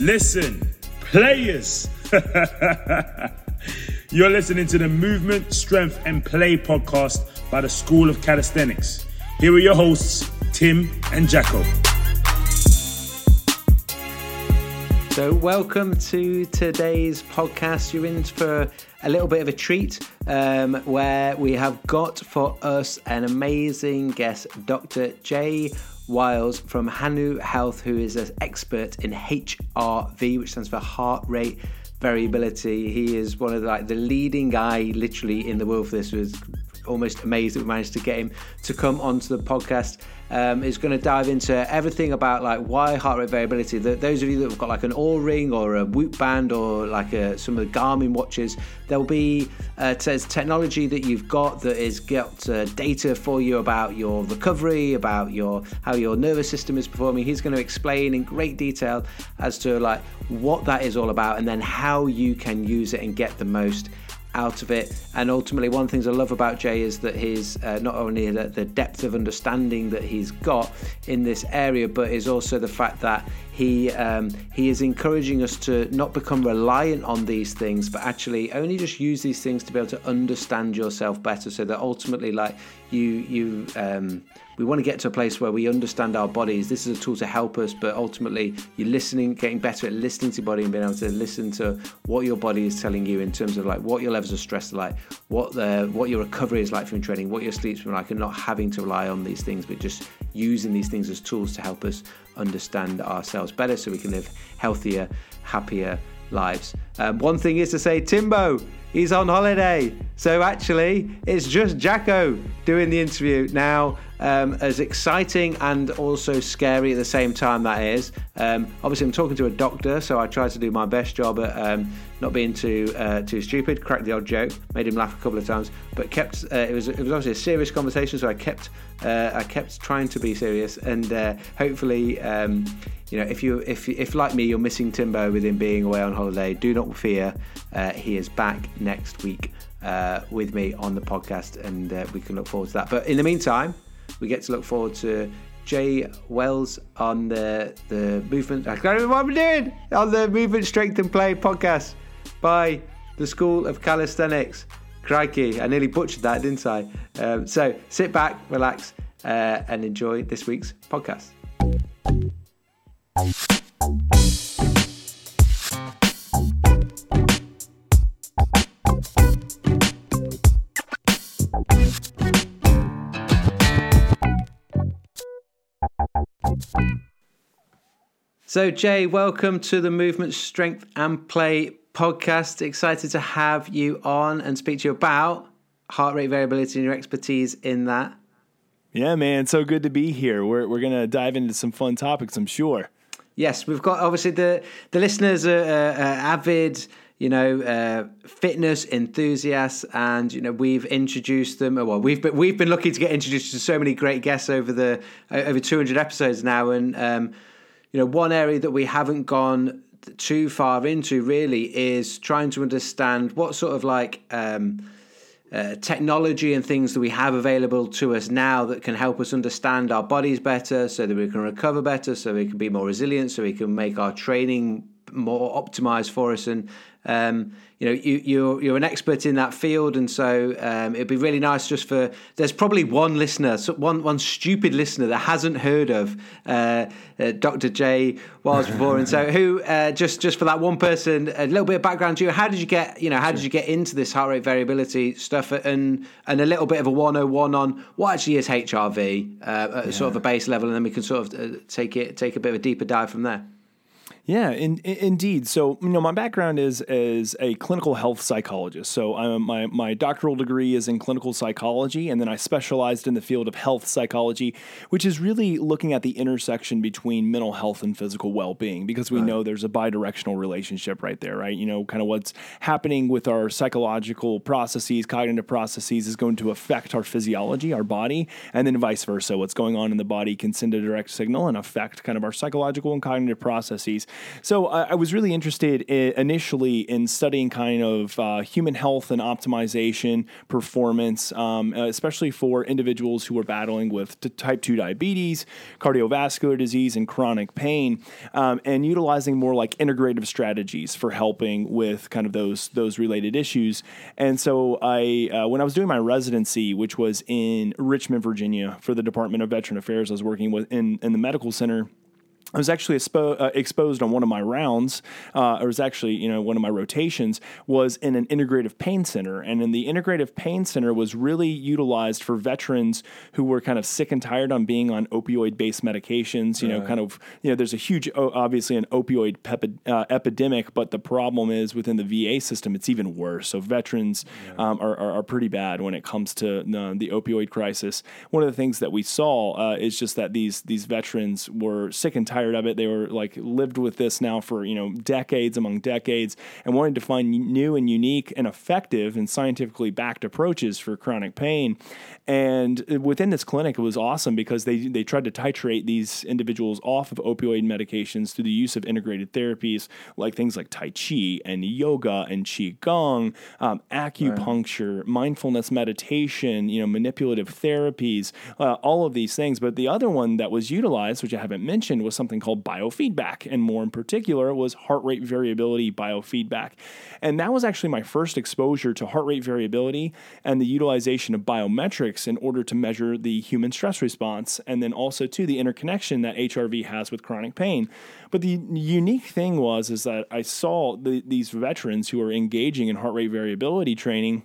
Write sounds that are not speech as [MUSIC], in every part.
Listen, players. [LAUGHS] You're listening to the Movement, Strength, and Play podcast by the School of Calisthenics. Here are your hosts, Tim and Jacko. So, welcome to today's podcast. You're in for a little bit of a treat um, where we have got for us an amazing guest, Dr. Jay Wiles from Hanu Health, who is an expert in HRV, which stands for heart rate variability. He is one of the, like the leading guy, literally in the world for this. Was almost amazed that we managed to get him to come onto the podcast. Um, is going to dive into everything about like why heart rate variability. The, those of you that have got like an Oura ring or a Whoop band or like a, some of the Garmin watches, there'll be uh, technology that you've got that is got uh, data for you about your recovery, about your how your nervous system is performing. He's going to explain in great detail as to like what that is all about and then how you can use it and get the most out of it. And ultimately, one of the things I love about Jay is that his uh, not only the, the, depth of understanding that he's got in this area, but is also the fact that he um, he is encouraging us to not become reliant on these things, but actually only just use these things to be able to understand yourself better, so that ultimately, like you you um, we want to get to a place where we understand our bodies. This is a tool to help us, but ultimately, you're listening, getting better at listening to your body and being able to listen to what your body is telling you in terms of like what your levels of stress are like, what the what your recovery is like from training, what your sleep's been like, and not having to rely on these things, but just using these things as tools to help us understand ourselves better, so we can live healthier, happier lives. Um, one thing is to say, Timbo, he's on holiday. So actually, it's just Jacko doing the interview. Now, um, as exciting and also scary at the same time that is. Um, obviously, I'm talking to a doctor, so I tried to do my best job at um, not being too uh, too stupid. Cracked the odd joke, made him laugh a couple of times, but kept uh, it was it was obviously a serious conversation, so I kept uh, I kept trying to be serious, and uh, hopefully. You know, if you if if like me, you're missing Timbo with him being away on holiday, do not fear. Uh, he is back next week uh, with me on the podcast, and we can look forward to that. But in the meantime, we get to look forward to Jay Wells on the the movement. I can't remember what I'm doing on the Movement Strength and Play podcast by the School of Calisthenics. Crikey, I nearly butchered that, didn't I? Um, so sit back, relax, uh, and enjoy this week's podcast. So, Jay, welcome to the Movement Strength and Play podcast. Excited to have you on and speak to you about heart rate variability and your expertise in that. Yeah, man, so good to be here. We're we're gonna dive into some fun topics, I'm sure. Yes, we've got obviously the the listeners are, avid you know, uh, fitness enthusiasts, and you know, we've introduced them. Well, we've been, we've been lucky to get introduced to so many great guests over the over 200 episodes now, and um, you know, one area that we haven't gone too far into really is trying to understand what sort of like um, uh, technology and things that we have available to us now that can help us understand our bodies better so that we can recover better, so we can be more resilient, so we can make our training more optimized for us. And um, you know, you, you're you're an expert in that field, and so um, it'd be really nice just for. There's probably one listener, one one stupid listener that hasn't heard of uh, uh, Dr. Jay Wiles before, and so [LAUGHS] who uh, just just for that one person, a little bit of background to you. How did you get you know how did you get into this heart rate variability stuff, and and a little bit of a 101 on what actually is HRV uh, at yeah. sort of a base level, and then we can sort of uh, take it take a bit of a deeper dive from there. Yeah, in, in, indeed. So, you know, my background is as a clinical health psychologist. So, I'm, my my doctoral degree is in clinical psychology, and then I specialized in the field of health psychology, which is really looking at the intersection between mental health and physical well being, because we right. know there's a bidirectional relationship right there, right? You know, kind of what's happening with our psychological processes, cognitive processes, is going to affect our physiology, our body, and then vice versa. What's going on in the body can send a direct signal and affect kind of our psychological and cognitive processes. So I was really interested in, initially in studying kind of uh, human health and optimization performance, um, uh, especially for individuals who are battling with t- type 2 diabetes, cardiovascular disease, and chronic pain, um, and utilizing more like integrative strategies for helping with kind of those those related issues. And so I, uh, when I was doing my residency, which was in Richmond, Virginia, for the Department of Veteran Affairs, I was working with in, in the medical center I was actually expo- uh, exposed on one of my rounds, uh, or was actually, you know, one of my rotations was in an integrative pain center. And in the integrative pain center was really utilized for veterans who were kind of sick and tired on being on opioid based medications. You right. know, kind of, you know, there's a huge, obviously, an opioid pepi- uh, epidemic, but the problem is within the VA system, it's even worse. So veterans yeah. um, are, are, are, pretty bad when it comes to the, the opioid crisis. One of the things that we saw uh, is just that these, these veterans were sick and tired tired of it. They were like lived with this now for, you know, decades among decades and wanted to find new and unique and effective and scientifically backed approaches for chronic pain. And within this clinic, it was awesome because they, they tried to titrate these individuals off of opioid medications through the use of integrated therapies like things like Tai Chi and yoga and Qigong, um, acupuncture, right. mindfulness meditation, you know, manipulative therapies, uh, all of these things. But the other one that was utilized, which I haven't mentioned, was something something called biofeedback, and more in particular was heart rate variability biofeedback. And that was actually my first exposure to heart rate variability and the utilization of biometrics in order to measure the human stress response, and then also to the interconnection that HRV has with chronic pain. But the unique thing was is that I saw the, these veterans who are engaging in heart rate variability training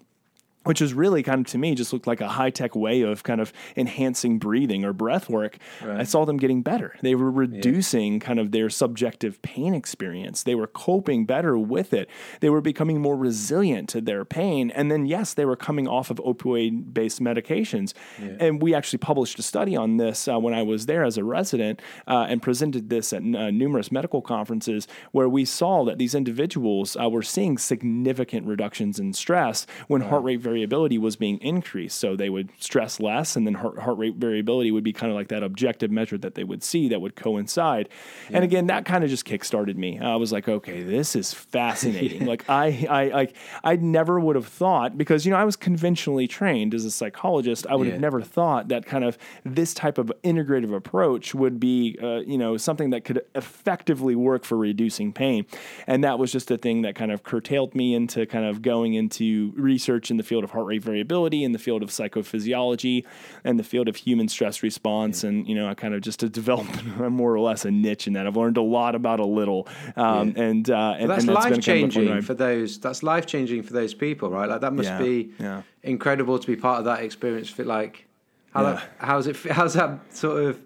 which is really kind of to me just looked like a high tech way of kind of enhancing breathing or breath work. Right. I saw them getting better. They were reducing yeah. kind of their subjective pain experience. They were coping better with it. They were becoming more resilient to their pain. And then, yes, they were coming off of opioid based medications. Yeah. And we actually published a study on this uh, when I was there as a resident uh, and presented this at uh, numerous medical conferences where we saw that these individuals uh, were seeing significant reductions in stress when heart rate variability variability was being increased. So they would stress less, and then heart, heart rate variability would be kind of like that objective measure that they would see that would coincide. Yeah. And again, that kind of just kickstarted me. I was like, okay, this is fascinating. yeah. [LAUGHS] Like I, I, like I never would have thought because you know I was conventionally trained as a psychologist. I would yeah. have never thought that kind of this type of integrative approach would be, uh, you know, something that could effectively work for reducing pain. And that was just a thing that kind of curtailed me into kind of going into research in the field of heart rate variability, in the field of psychophysiology, and the field of human stress response. Yeah. And, you know, I kind of just to [LAUGHS] develop more or less a niche in that. I've learned a lot about a little. Um, yeah. And, uh, and, that's, and life changing kind of for those. That's life changing for those people, right? Like that must yeah. be incredible to be part of that experience. Like, how that, how's it? [LAUGHS] How's that sort of?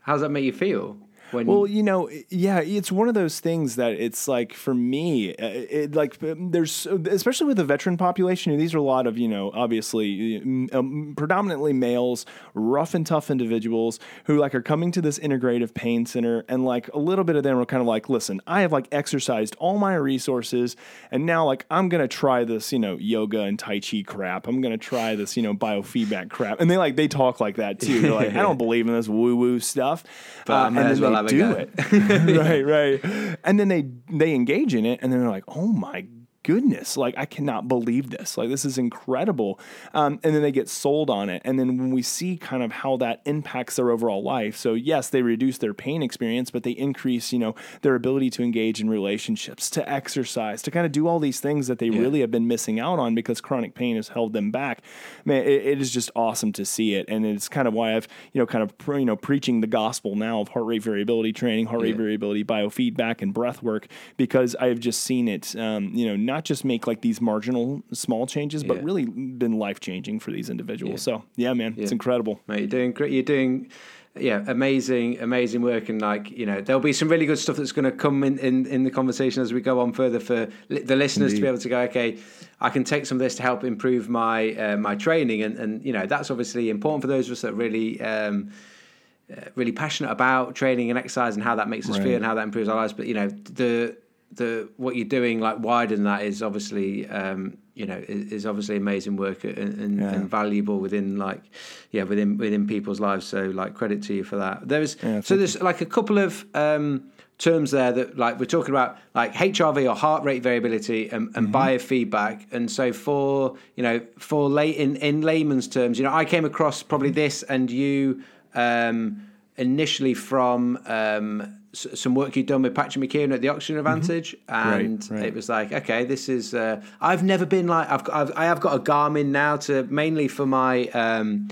How's that make you feel? When well, you know, yeah, it's one of those things that it's like for me, uh, it, like um, there's especially with the veteran population. These are a lot of you know, obviously, um, predominantly males, rough and tough individuals who like are coming to this integrative pain center, and like a little bit of them are kind of like, listen, I have like exercised all my resources, and now like I'm gonna try this, you know, yoga and tai chi crap. I'm gonna try this, you know, biofeedback crap, and they like they talk like that too. They're like, I don't [LAUGHS] believe in this woo woo stuff, but uh, and then well do it. [LAUGHS] [LAUGHS] right, right. And then they they engage in it, and then they're like, "Oh my goodness, like I cannot believe this. Like this is incredible. Um, and then they get sold on it. And then when we see kind of how that impacts their overall life, so yes, they reduce their pain experience, but they increase, you know, their ability to engage in relationships, to exercise, to kind of do all these things that they yeah. really have been missing out on because chronic pain has held them back. Man, it, it is just awesome to see it, and it's kind of why I've, you know, kind of you know preaching the gospel now of heart rate variability training, heart rate variability biofeedback, and breath work because I have just seen it, um, you know, not just make like these marginal small changes, but yeah. really been life changing for these individuals. Yeah. So yeah, man, yeah. it's incredible. Mate, you're doing great. You're doing yeah, amazing, amazing work, and like you know, there'll be some really good stuff that's going to come in, in in the conversation as we go on further for li- the listeners Indeed. to be able to go, okay, I can take some of this to help improve my uh, my training, and and you know, that's obviously important for those of us that really. Um, uh, really passionate about training and exercise and how that makes us right. feel and how that improves our lives. But you know, the the what you're doing like wider than that is obviously um, you know is, is, obviously amazing work and, and, yeah. and, valuable within like yeah within within people's lives. So like credit to you for that. There's yeah, so there's like a couple of um, terms there that like we're talking about like HRV or heart rate variability and, and mm-hmm. biofeedback. And so for you know for late in in layman's terms, you know I came across probably this and you um, initially from. Some work you'd done with Patrick McKeown at the Oxygen mm-hmm. Advantage, mm-hmm. and right, right. it was like, okay, this is. Uh, I've never been like I've, I've I have got a Garmin now to mainly for my. Um,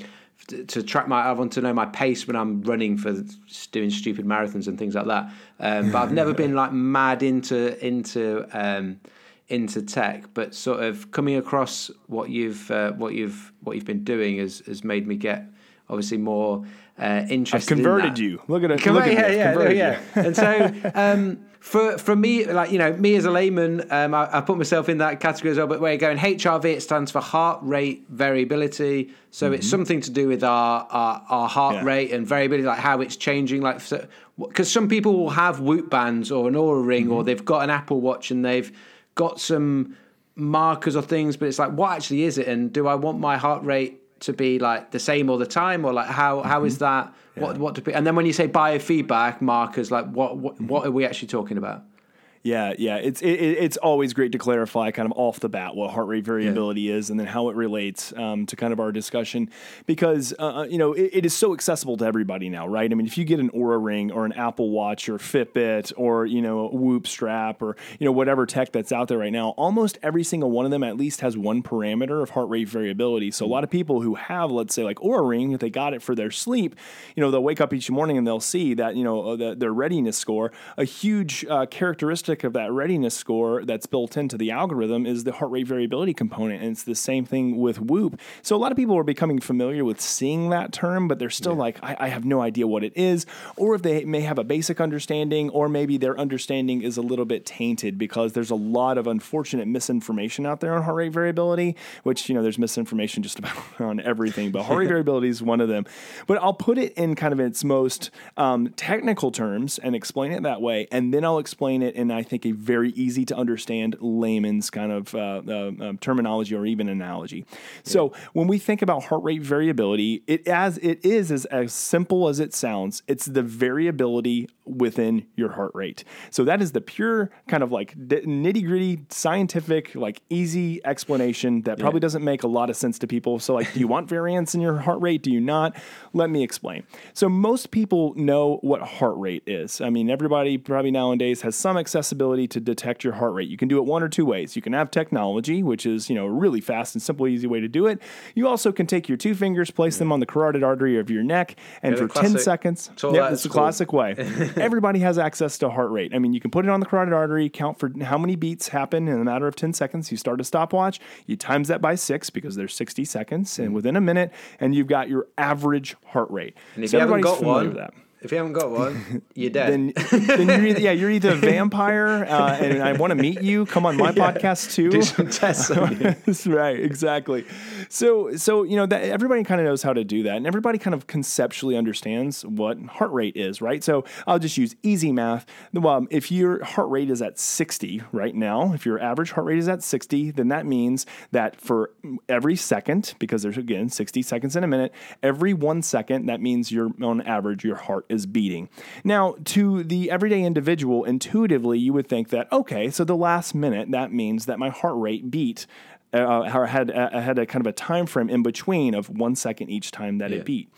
to track my, I want to know my pace when I'm running for doing stupid marathons and things like that. Um, but I've never [LAUGHS] been like mad into into um, into tech. But sort of coming across what you've uh, what you've what you've been doing has has made me get obviously more uh, interested. I've converted in you. Look at it. Look at yeah, yeah, yeah. and so um, for for me, like you know, me as a layman, um, I, I, put myself in that category as well. But where you're going, HRV, it stands for heart rate variability. So mm-hmm. it's something to do with our our, our heart yeah. rate and variability, like how it's changing. Like because so, some people will have Whoop bands or an Oura ring, mm-hmm. or they've got an Apple Watch and they've got some markers or things, but it's like, what actually is it? And do I want my heart rate to be like the same all the time, or like how how is mm-hmm. that? Yeah. What what do, and then when you say biofeedback markers, like what what, what are we actually talking about? Yeah, yeah, it's it, it's always great to clarify kind of off the bat what heart rate variability yeah. is, and then how it relates um, to kind of our discussion, because uh, uh, you know it, it is so accessible to everybody now, right? I mean, if you get an Oura Ring or an Apple Watch or Fitbit or you know a Whoop strap or you know whatever tech that's out there right now, almost every single one of them at least has one parameter of heart rate variability. So a lot of people who have, let's say, like Oura Ring, if they got it for their sleep, you know, they'll wake up each morning and they'll see that you know uh, the, their readiness score, a huge uh, characteristic of that readiness score that's built into the algorithm is the heart rate variability component. And it's the same thing with Whoop. So a lot of people are becoming familiar with seeing that term, but they're still yeah. like, I, I, have no idea what it is. Or if they may have a basic understanding, or maybe their understanding is a little bit tainted because there's a lot of unfortunate misinformation out there on heart rate variability, which, you know, there's misinformation just about [LAUGHS] on everything, but heart rate variability is one of them. But I'll put it in kind of its most um, technical terms and explain it that way. And then I'll explain it in, I think, a very easy to understand layman's kind of uh, uh, um, terminology or even analogy. Yeah. So when we think about heart rate variability, it as it is as, as simple as it sounds. It's the variability within your heart rate. So that is the pure kind of like nitty gritty scientific, like easy explanation that probably yeah. doesn't make a lot of sense to people. So like, do you want variance in your heart rate? Do you not? Let me explain. So most people know what heart rate is. I mean, everybody probably nowadays has some access accessibility to detect your heart rate. You can do it one or two ways. You can have technology, which is, you know, a really fast and simple, easy way to do it. You also can take your two fingers, place them on the carotid artery of your neck, and yeah, for classic, 10 seconds, yeah, it's a classic way. [LAUGHS] Everybody has access to heart rate. I mean, you can put it on the carotid artery, count for how many beats happen in a matter of 10 seconds. You start a stopwatch, you times that by six because there's 60 seconds, and mm. within a minute, and you've got your average heart rate. And if so you haven't got one, if you haven't got one, [LAUGHS] you're dead. then, then you're either, yeah, you're either a vampire, uh, and I want to meet you. Come on my [LAUGHS] yeah. podcast too. Do some tests. That's [LAUGHS] right, exactly. So, so you know that everybody kind of knows how to do that, and everybody kind of conceptually understands what heart rate is, right? So, I'll just use easy math. Well, if your heart rate is at 60 right now, if your average heart rate is at 60, then that means that for every second, because there's again 60 seconds in a minute, every one second, that means you're on average your heart is beating. Now, to the everyday individual, intuitively, you would think that, okay, so the last minute, that means that my heart rate beat uh, had, uh, had a kind of a time frame in between of one second each time that yeah. it beat.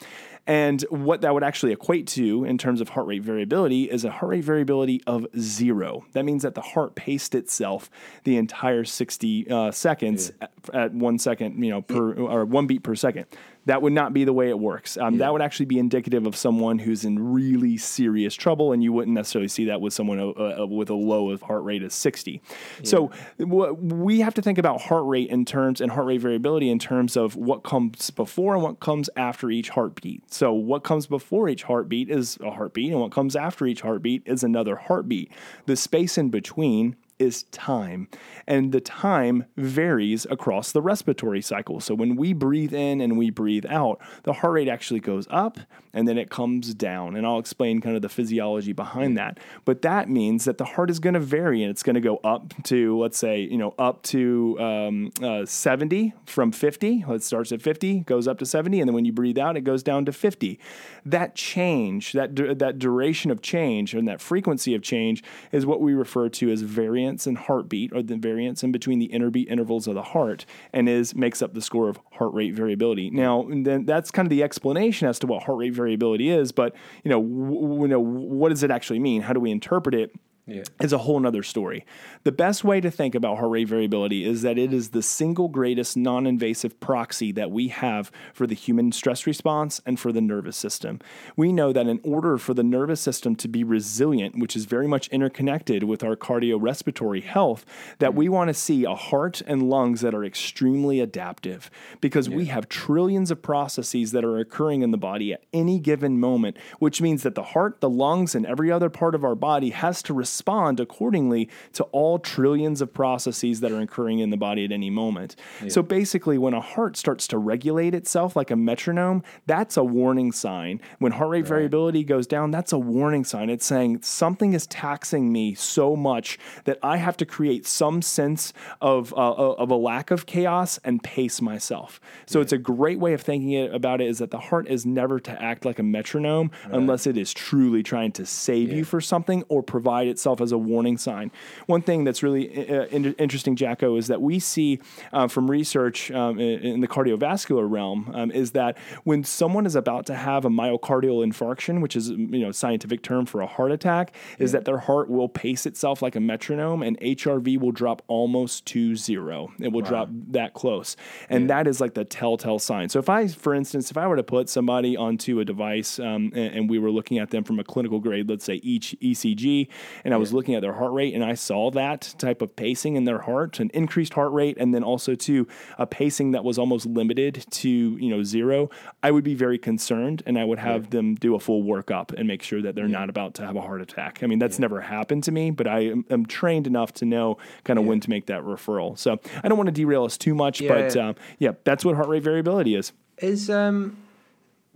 And what that would actually equate to in terms of heart rate variability is a heart rate variability of zero. That means that the heart paced itself the entire 60 uh, seconds yeah. at, at, one second, you know, per or one beat per second that would not be the way it works. Um, yeah. That would actually be indicative of someone who's in really serious trouble, and you wouldn't necessarily see that with someone uh, uh with a low of heart rate of 60. Yeah. So w- we have to think about heart rate in terms and heart rate variability in terms of what comes before and what comes after each heartbeat. So what comes before each heartbeat is a heartbeat, and what comes after each heartbeat is another heartbeat. The space in between is time. And the time varies across the respiratory cycle. So when we breathe in and we breathe out, the heart rate actually goes up and then it comes down. And I'll explain kind of the physiology behind that. But that means that the heart is going to vary and it's going to go up to, let's say, you know, up to um, uh, 70 from 50. It starts at 50, goes up to 70. And then when you breathe out, it goes down to 50. That change, that, that duration of change and that frequency of change is what we refer to as variance in heartbeat or the variance in between the interbeat intervals of the heart and is makes up the score of heart rate variability. Now, then that's kind of the explanation as to what heart rate variability is, but you know, w- you know, what does it actually mean? How do we interpret it? Yeah. is a whole nother story. The best way to think about heart rate variability is that it is the single greatest non invasive proxy that we have for the human stress response and for the nervous system. We know that in order for the nervous system to be resilient, which is very much interconnected with our cardiorespiratory health, that mm-hmm. we want to see a heart and lungs that are extremely adaptive because yeah. we have trillions of processes that are occurring in the body at any given moment, which means that the heart, the lungs, and every other part of our body has to respond respond accordingly to all trillions of processes that are occurring in the body at any moment. Yeah. So basically, when a heart starts to regulate itself like a metronome, that's a warning sign. When heart rate right. variability goes down, that's a warning sign. It's saying something is taxing me so much that I have to create some sense of, uh, uh of a lack of chaos and pace myself. So yeah. it's a great way of thinking about it is that the heart is never to act like a metronome right. unless it is truly trying to save yeah. you for something or provide its itself as a warning sign. One thing that's really uh, in- interesting, Jacko, is that we see uh, from research um, in, in, the cardiovascular realm um, is that when someone is about to have a myocardial infarction, which is you know scientific term for a heart attack, yeah. is that their heart will pace itself like a metronome, and HRV will drop almost to zero. It will wow. drop that close, and yeah. that is like the telltale sign. So if I, for instance, if I were to put somebody onto a device um, and, and, we were looking at them from a clinical grade, let's say each ECG, and and I was looking at their heart rate and I saw that type of pacing in their heart, an increased heart rate, and then also to a pacing that was almost limited to you know zero, I would be very concerned and I would have yeah. them do a full workup and make sure that they're yeah. not about to have a heart attack. I mean, that's yeah. never happened to me, but I am, am trained enough to know kind of when to make that referral. So I don't want to derail us too much, but um, yeah, that's what heart rate variability is. Is um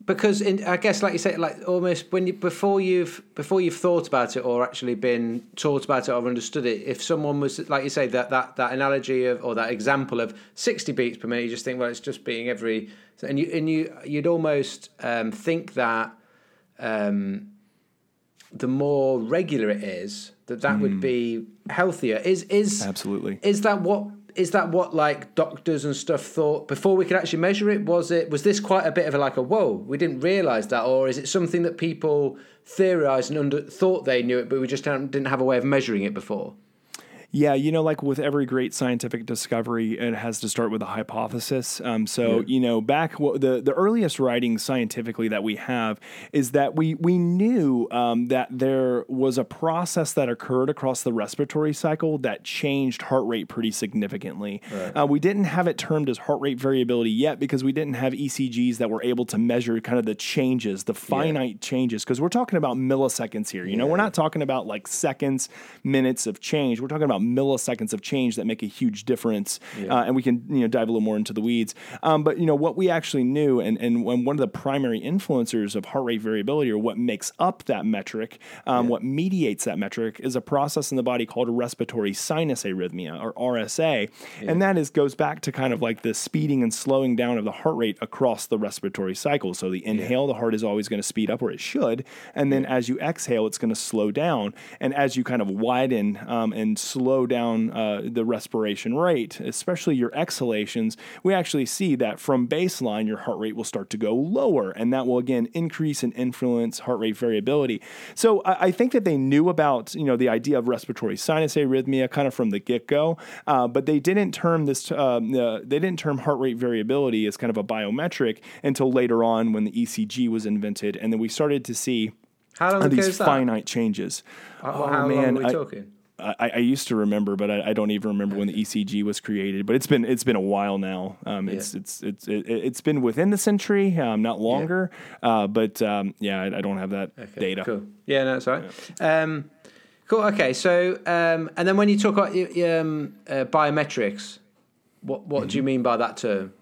because in, I guess, like you say, like almost when you before you've before you've thought about it or actually been taught about it or understood it, if someone was like you say that that that analogy of or that example of sixty beats per minute, you just think, well, it's just being every, and you and you you'd almost um, think that um, the more regular it is, that that mm. would be healthier. Is is absolutely is that what is that what like doctors and stuff thought before we could actually measure it? Was it was this quite a bit of a like a whoa? We didn't realize that, or is it something that people theorized and under, thought they knew it, but we just didn't have a way of measuring it before? Yeah, you know, like with every great scientific discovery, it has to start with a hypothesis. Um, so, yeah. you know, back the the earliest writing scientifically that we have is that we we knew um, that there was a process that occurred across the respiratory cycle that changed heart rate pretty significantly. Right. Uh, we didn't have it termed as heart rate variability yet because we didn't have ECGs that were able to measure kind of the changes, the finite yeah. changes, because we're talking about milliseconds here. You yeah. know, we're not talking about like seconds, minutes of change. We're talking about milliseconds of change that make a huge difference. Yeah. Uh, and we can you know dive a little more into the weeds. Um, but you know what we actually knew, and and when one of the primary influencers of heart rate variability, or what makes up that metric, um, yeah. what mediates that metric, is a process in the body called respiratory sinus arrhythmia, or RSA, yeah. and that is goes back to kind of like the speeding and slowing down of the heart rate across the respiratory cycle. So the inhale, the heart is always going to speed up, or it should, and then as you exhale, it's going to slow down, and as you kind of widen um, and slow slow down uh, the respiration rate, especially your exhalations, we actually see that from baseline, your heart rate will start to go lower. And that will again increase and influence heart rate variability. So I, I think that they knew about, you know, the idea of respiratory sinus arrhythmia kind of from the get go, uh, but they didn't term this, uh, they didn't term heart rate variability as kind of a biometric until later on when the ECG was invented. And then we started to see how long these finite changes. oh, how man, long are we I, talking? I, I, used to remember, but I, I, don't even remember when the ECG was created. But it's been it's been a while now. Um, it's, yeah. it's it's it's it, has been within the century, um, not longer. Yeah. Uh, but um, yeah, I, I, don't have that okay, data. Cool. Yeah, no, right. Yeah. Um, Cool. Okay. So, um, and then when you talk about um, uh, biometrics, what what do you mean by that term?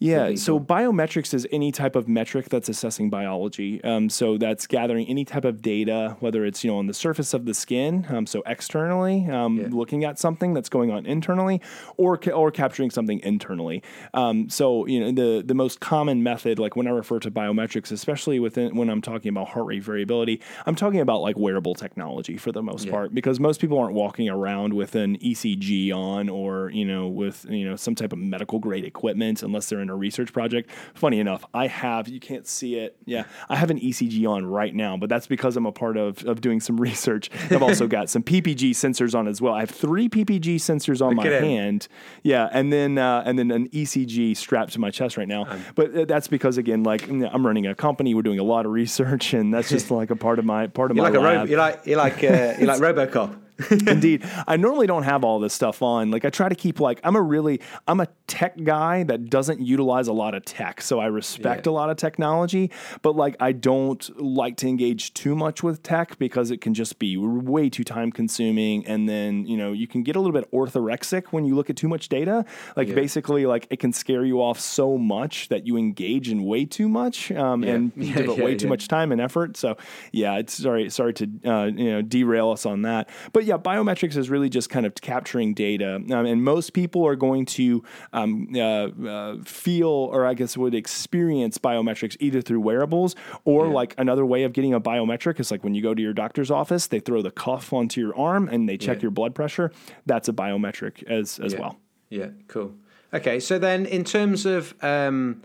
Yeah, so biometrics is any type of metric that's assessing biology. Um, so that's gathering any type of data, whether it's you know on the surface of the skin, um, so externally um, Yeah. looking at something that's going on internally, or ca- or capturing something internally. Um, so you know the the most common method, like when I refer to biometrics, especially within when I'm talking about heart rate variability, I'm talking about like wearable technology for the most Yeah. part, because most people aren't walking around with an ECG on or you know with you know some type of medical grade equipment unless they're in a research project. Funny enough, I have you can't see it. Yeah, I have an ECG on right now, but that's because I'm a part of of doing some [LAUGHS] research. I've also got some PPG sensors on as well. I have three PPG sensors on Look my hand. Yeah, and then uh, and then an ECG strapped to my chest right now. but uh, that's because again, like I'm running a company, we're doing a lot of research, and that's just [LAUGHS] like a part of my part of You're my like a lab. ro- you're like you're like uh, you're like [LAUGHS] RoboCop. [LAUGHS] Indeed. I normally don't have all this stuff on. Like I try to keep like I'm a really I'm a tech guy that doesn't utilize a lot of tech. So I respect Yeah. a lot of technology, but like I don't like to engage too much with tech because it can just be way too time consuming and then, you know, you can get a little bit orthorexic when you look at too much data. Like Yeah. basically like it can scare you off so much that you engage in way too much um, Yeah. and [LAUGHS] Yeah, devote way too much time and effort. So yeah, it's sorry sorry to uh, you know derail us on that. But yeah, biometrics is really just kind of capturing data, um, and most people are going to um, uh, uh, feel or I guess would experience biometrics either through wearables or Yeah. like another way of getting a biometric is like when you go to your doctor's office, they throw the cuff onto your arm and they check Yeah. your blood pressure. That's a biometric as as Yeah. well. Yeah, cool. Okay, so then in terms of um,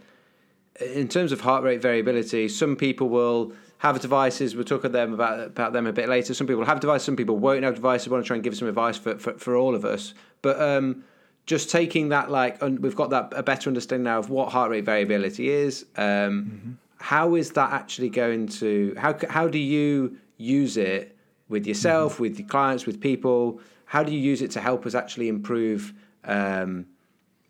in terms of heart rate variability, some people will have devices. We'll talk about them about about them a bit later. Some people have devices, some people won't have devices. We want to try and give some advice for for, for all of us. But um, just taking that, like, un- we've got that a better understanding now of what heart rate variability is. Um, how is that actually going to? How how do you use it with yourself, with your clients, with people? How do you use it to help us actually improve? Um,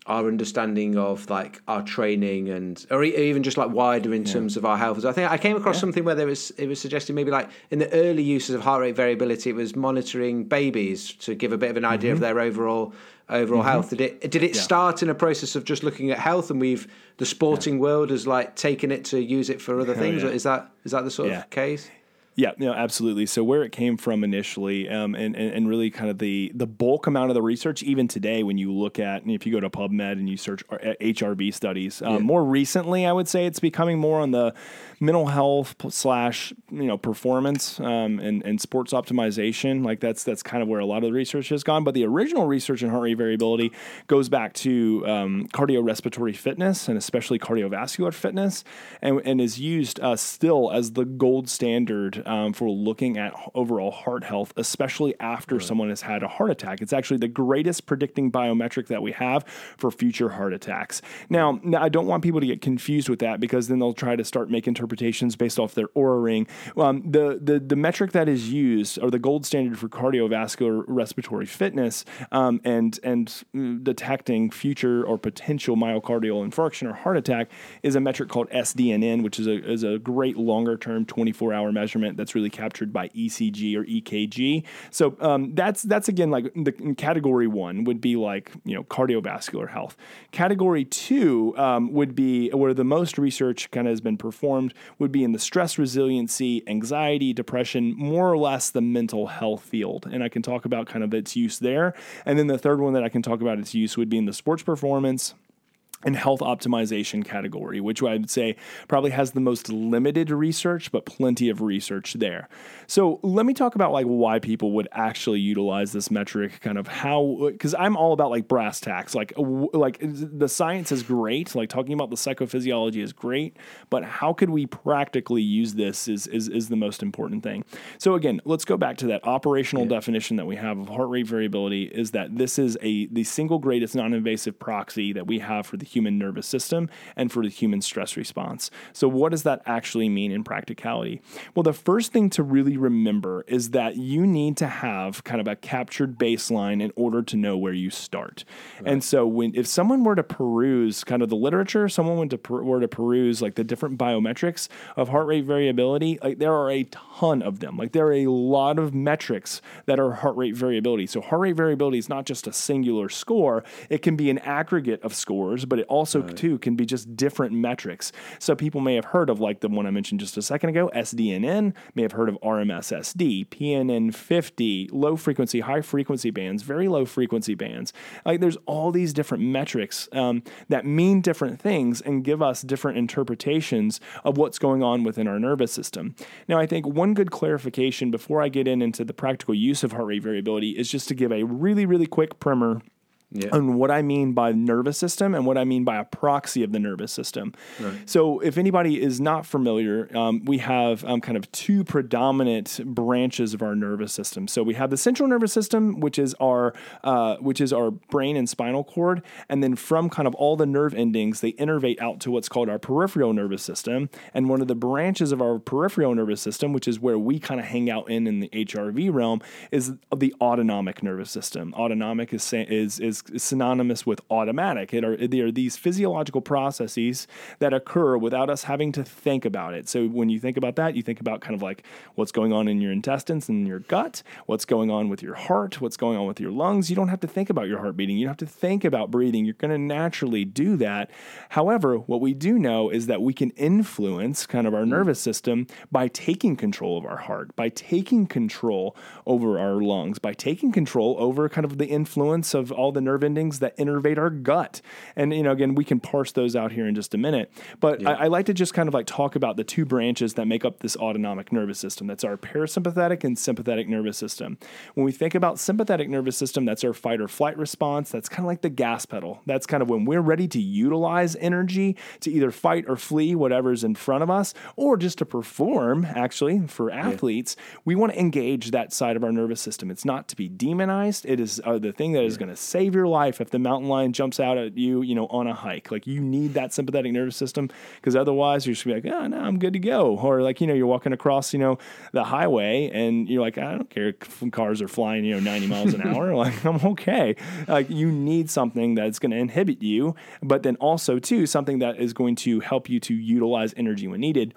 our understanding of like our training and or even just like wider in terms of our health. I think I came across something where there was it was suggesting maybe like in the early uses of heart rate variability, it was monitoring babies to give a bit of an idea of mm-hmm. their overall overall mm-hmm. health. Did it did it start in a process of just looking at health and we've the sporting world has like taken it to use it for other things? yeah. Or is that is that the sort Yeah. of case? Yeah, no, absolutely. So where it came from initially, um, and, and and really kind of the the bulk amount of the research, even today, when you look at and if you go to PubMed and you search uh, HRV studies, um, more recently, I would say it's becoming more on the mental health slash you know performance um, and and sports optimization. Like that's that's kind of where a lot of the research has gone. But the original research in heart rate variability goes back to um, cardiorespiratory fitness and especially cardiovascular fitness, and, and is used uh, still as the gold standard um, for looking at overall heart health, especially after someone has had a heart attack. It's actually the greatest predicting biometric that we have for future heart attacks. Now, now I don't want people to get confused with that because then they'll try to start make interpretations based off their Oura ring. Um, the, the the metric that is used, or the gold standard for cardiovascular respiratory fitness, um, and and mm, detecting future or potential myocardial infarction or heart attack, is a metric called SDNN, which is a is a great longer term 24 hour measurement that's really captured by ECG or EKG. So um, that's that's again like the category one would be like you know cardiovascular health. Category two um, would be where the most research kind of has been performed would be in the stress resiliency, anxiety, depression, more or less the mental health field. And I can talk about kind of its use there. And then the third one that I can talk about its use would be in the sports performance and health optimization category, which I would say probably has the most limited research, but plenty of research there. So let me talk about like why people would actually utilize this metric, kind of how, because I'm all about like brass tacks, like uh, like the science is great, like talking about the psychophysiology is great, but how could we practically use this is is, is the most important thing. So again, let's go back to that operational definition that we have of heart rate variability is that this is a the single greatest non-invasive proxy that we have for the human nervous system and for the human stress response. So, what does that actually mean in practicality? Well, the first thing to really remember is that you need to have kind of a captured baseline in order to know where you start. Right. And so, when if someone were to peruse kind of the literature, someone went to per, were to peruse like the different biometrics of heart rate variability, like there are a ton of them. Like there are a lot of metrics that are heart rate variability. So, heart rate variability is not just a singular score; it can be an aggregate of scores, but it also right. too can be just different metrics. So, people may have heard of like the one I mentioned just a second ago, SDNN, may have heard of RMSSD, PNN 50, low frequency, high frequency bands, very low frequency bands. Like there's all these different metrics um, that mean different things and give us different interpretations of what's going on within our nervous system. Now, I think one good clarification before I get in into the practical use of heart rate variability is just to give a really, really quick primer yeah. and what I mean by nervous system and what I mean by a proxy of the nervous system. Right. So, if anybody is not familiar, um, we have um, kind of two predominant branches of our nervous system. So, we have the central nervous system, which is our uh, which is our brain and spinal cord, and then from kind of all the nerve endings, they innervate out to what's called our peripheral nervous system. And one of the branches of our peripheral nervous system, which is where we kind of hang out in in the HRV realm, is the autonomic nervous system. Autonomic is is is synonymous with automatic. It are, they are these physiological processes that occur without us having to think about it. So when you think about that, you think about kind of like what's going on in your intestines and your gut, what's going on with your heart, what's going on with your lungs. You don't have to think about your heart beating. You don't have to think about breathing. You're going to naturally do that. However, what we do know is that we can influence kind of our hmm. nervous system by taking control of our heart, by taking control over our lungs, by taking control over kind of the influence of all the nerve nerve endings that innervate our gut. And, you know, again, we can parse those out here in just a minute. But yeah. I, I, like to just kind of like talk about the two branches that make up this autonomic nervous system. That's our parasympathetic and sympathetic nervous system. When we think about sympathetic nervous system, that's our fight or flight response. That's kind of like the gas pedal. That's kind of when we're ready to utilize energy to either fight or flee whatever's in front of us, or just to perform, actually, for athletes, yeah. we want to engage that side of our nervous system. It's not to be demonized. It is uh, the thing that is going to save your life if the mountain lion jumps out at you, you know, on a hike. Like you need that sympathetic nervous system because otherwise you're just gonna be like, ah, oh, no, I'm good to go. Or like, you know, you're walking across, you know, the highway and you're like, I don't care if cars are flying, you know, 90 miles an [LAUGHS] hour. like I'm okay. Like you need something that's going to inhibit you, but then also too, something that is going to help you to utilize energy when needed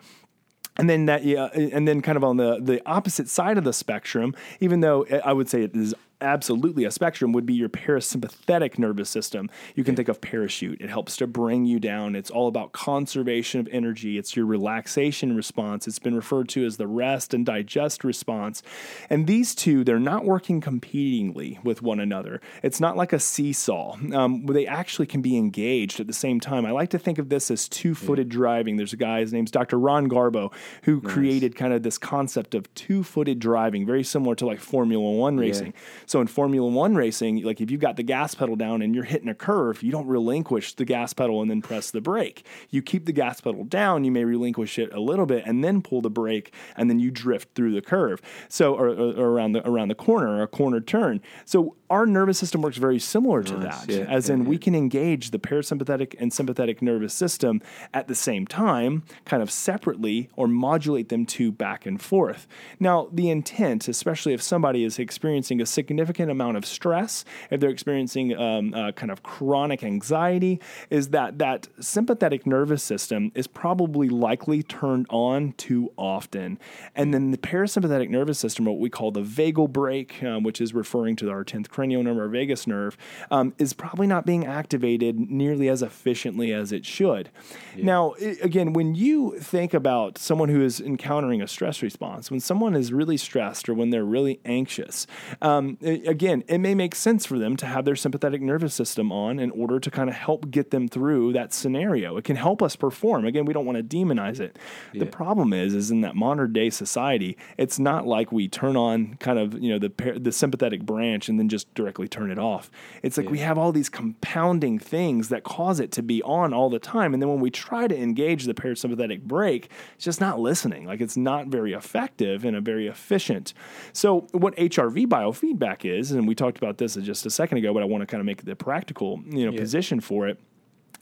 and then that yeah and then kind of on the the opposite side of the spectrum even though eh, i would say it is absolutely a spectrum would be your parasympathetic nervous system. You can think of parachute. It helps to bring you down. It's all about conservation of energy. It's your relaxation response. It's been referred to as the rest and digest response. And these two, they're not working competingly with one another. It's not like a seesaw. Um, they actually can be engaged at the same time. I like to think of this as two-footed yeah. driving. There's a guy, his name's Dr. Ron Garbo, who nice. created kind of this concept of two-footed driving, very similar to like Formula One racing. Yeah. So in Formula One racing, like if you've got the gas pedal down and you're hitting a curve, you don't relinquish the gas pedal and then press the brake. You keep the gas pedal down, you may relinquish it a little bit and then pull the brake and then you drift through the curve. So or, or around the around the corner a corner turn. So our nervous system works very similar to nice. that, yeah, as yeah, in we can engage the parasympathetic and sympathetic nervous system at the same time, kind of separately, or modulate them to back and forth. Now, the intent, especially if somebody is experiencing a significant amount of stress, if they're experiencing um, uh, kind of chronic anxiety, is that that sympathetic nervous system is probably likely turned on too often. And then the parasympathetic nervous system, what we call the vagal brake, um, which is referring to our 10th cranial nerve or vagus nerve, um, is probably not being activated nearly as efficiently as it should. Yeah. Now, it, again, when you think about someone who is encountering a stress response, when someone is really stressed or when they're really anxious, um, again, it may make sense for them to have their sympathetic nervous system on in order to kind of help get them through that scenario. It can help us perform. Again, we don't want to demonize it. Yeah. The problem is, is in that modern day society, it's not like we turn on kind of you know the the sympathetic branch and then just directly turn it off. It's like yeah. we have all these compounding things that cause it to be on all the time. And then when we try to engage the parasympathetic brake, it's just not listening. Like it's not very effective and a very efficient. So, what HRV biofeedback is, and we talked about this just a second ago, but I want to kind of make the practical you know, yeah. position for it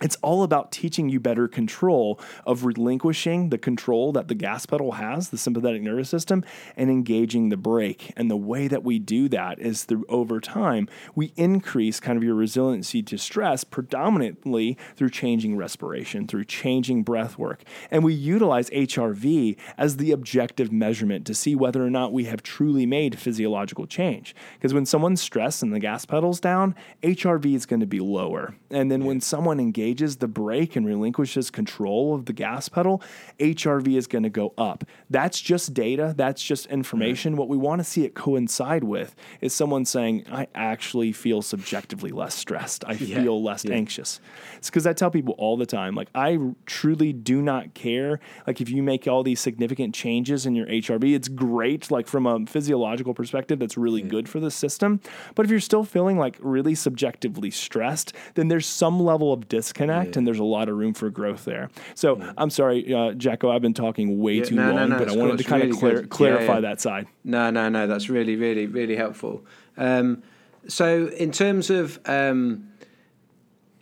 It's all about teaching you better control of relinquishing the control that the gas pedal has, the sympathetic nervous system, and engaging the brake. And the way that we do that is through over time, we increase kind of your resiliency to stress predominantly through changing respiration, through changing breath work. And we utilize HRV as the objective measurement to see whether or not we have truly made physiological change. Because when someone's stressed and the gas pedal's down, HRV is going to be lower. And then when someone engages engages the brake and relinquishes control of the gas pedal, HRV is going to go up. That's just data, that's just information. What we want to see it coincide with is someone saying, I actually feel subjectively less stressed. I yeah. feel less yeah. anxious. It's because I tell people all the time, like, I truly do not care. Like, if you make all these significant changes in your HRV, it's great. Like, from a physiological perspective, that's really yeah. good for the system. But if you're still feeling like really subjectively stressed, then there's some level of disconnect disconnect, yeah. and there's a lot of room for growth there. So yeah. I'm sorry, uh, Jacko, I've been talking way too no, long, no, no, but I wanted to kind really of clar- clarify that side. No, no, no, that's really, really, really helpful. Um, so in terms of um,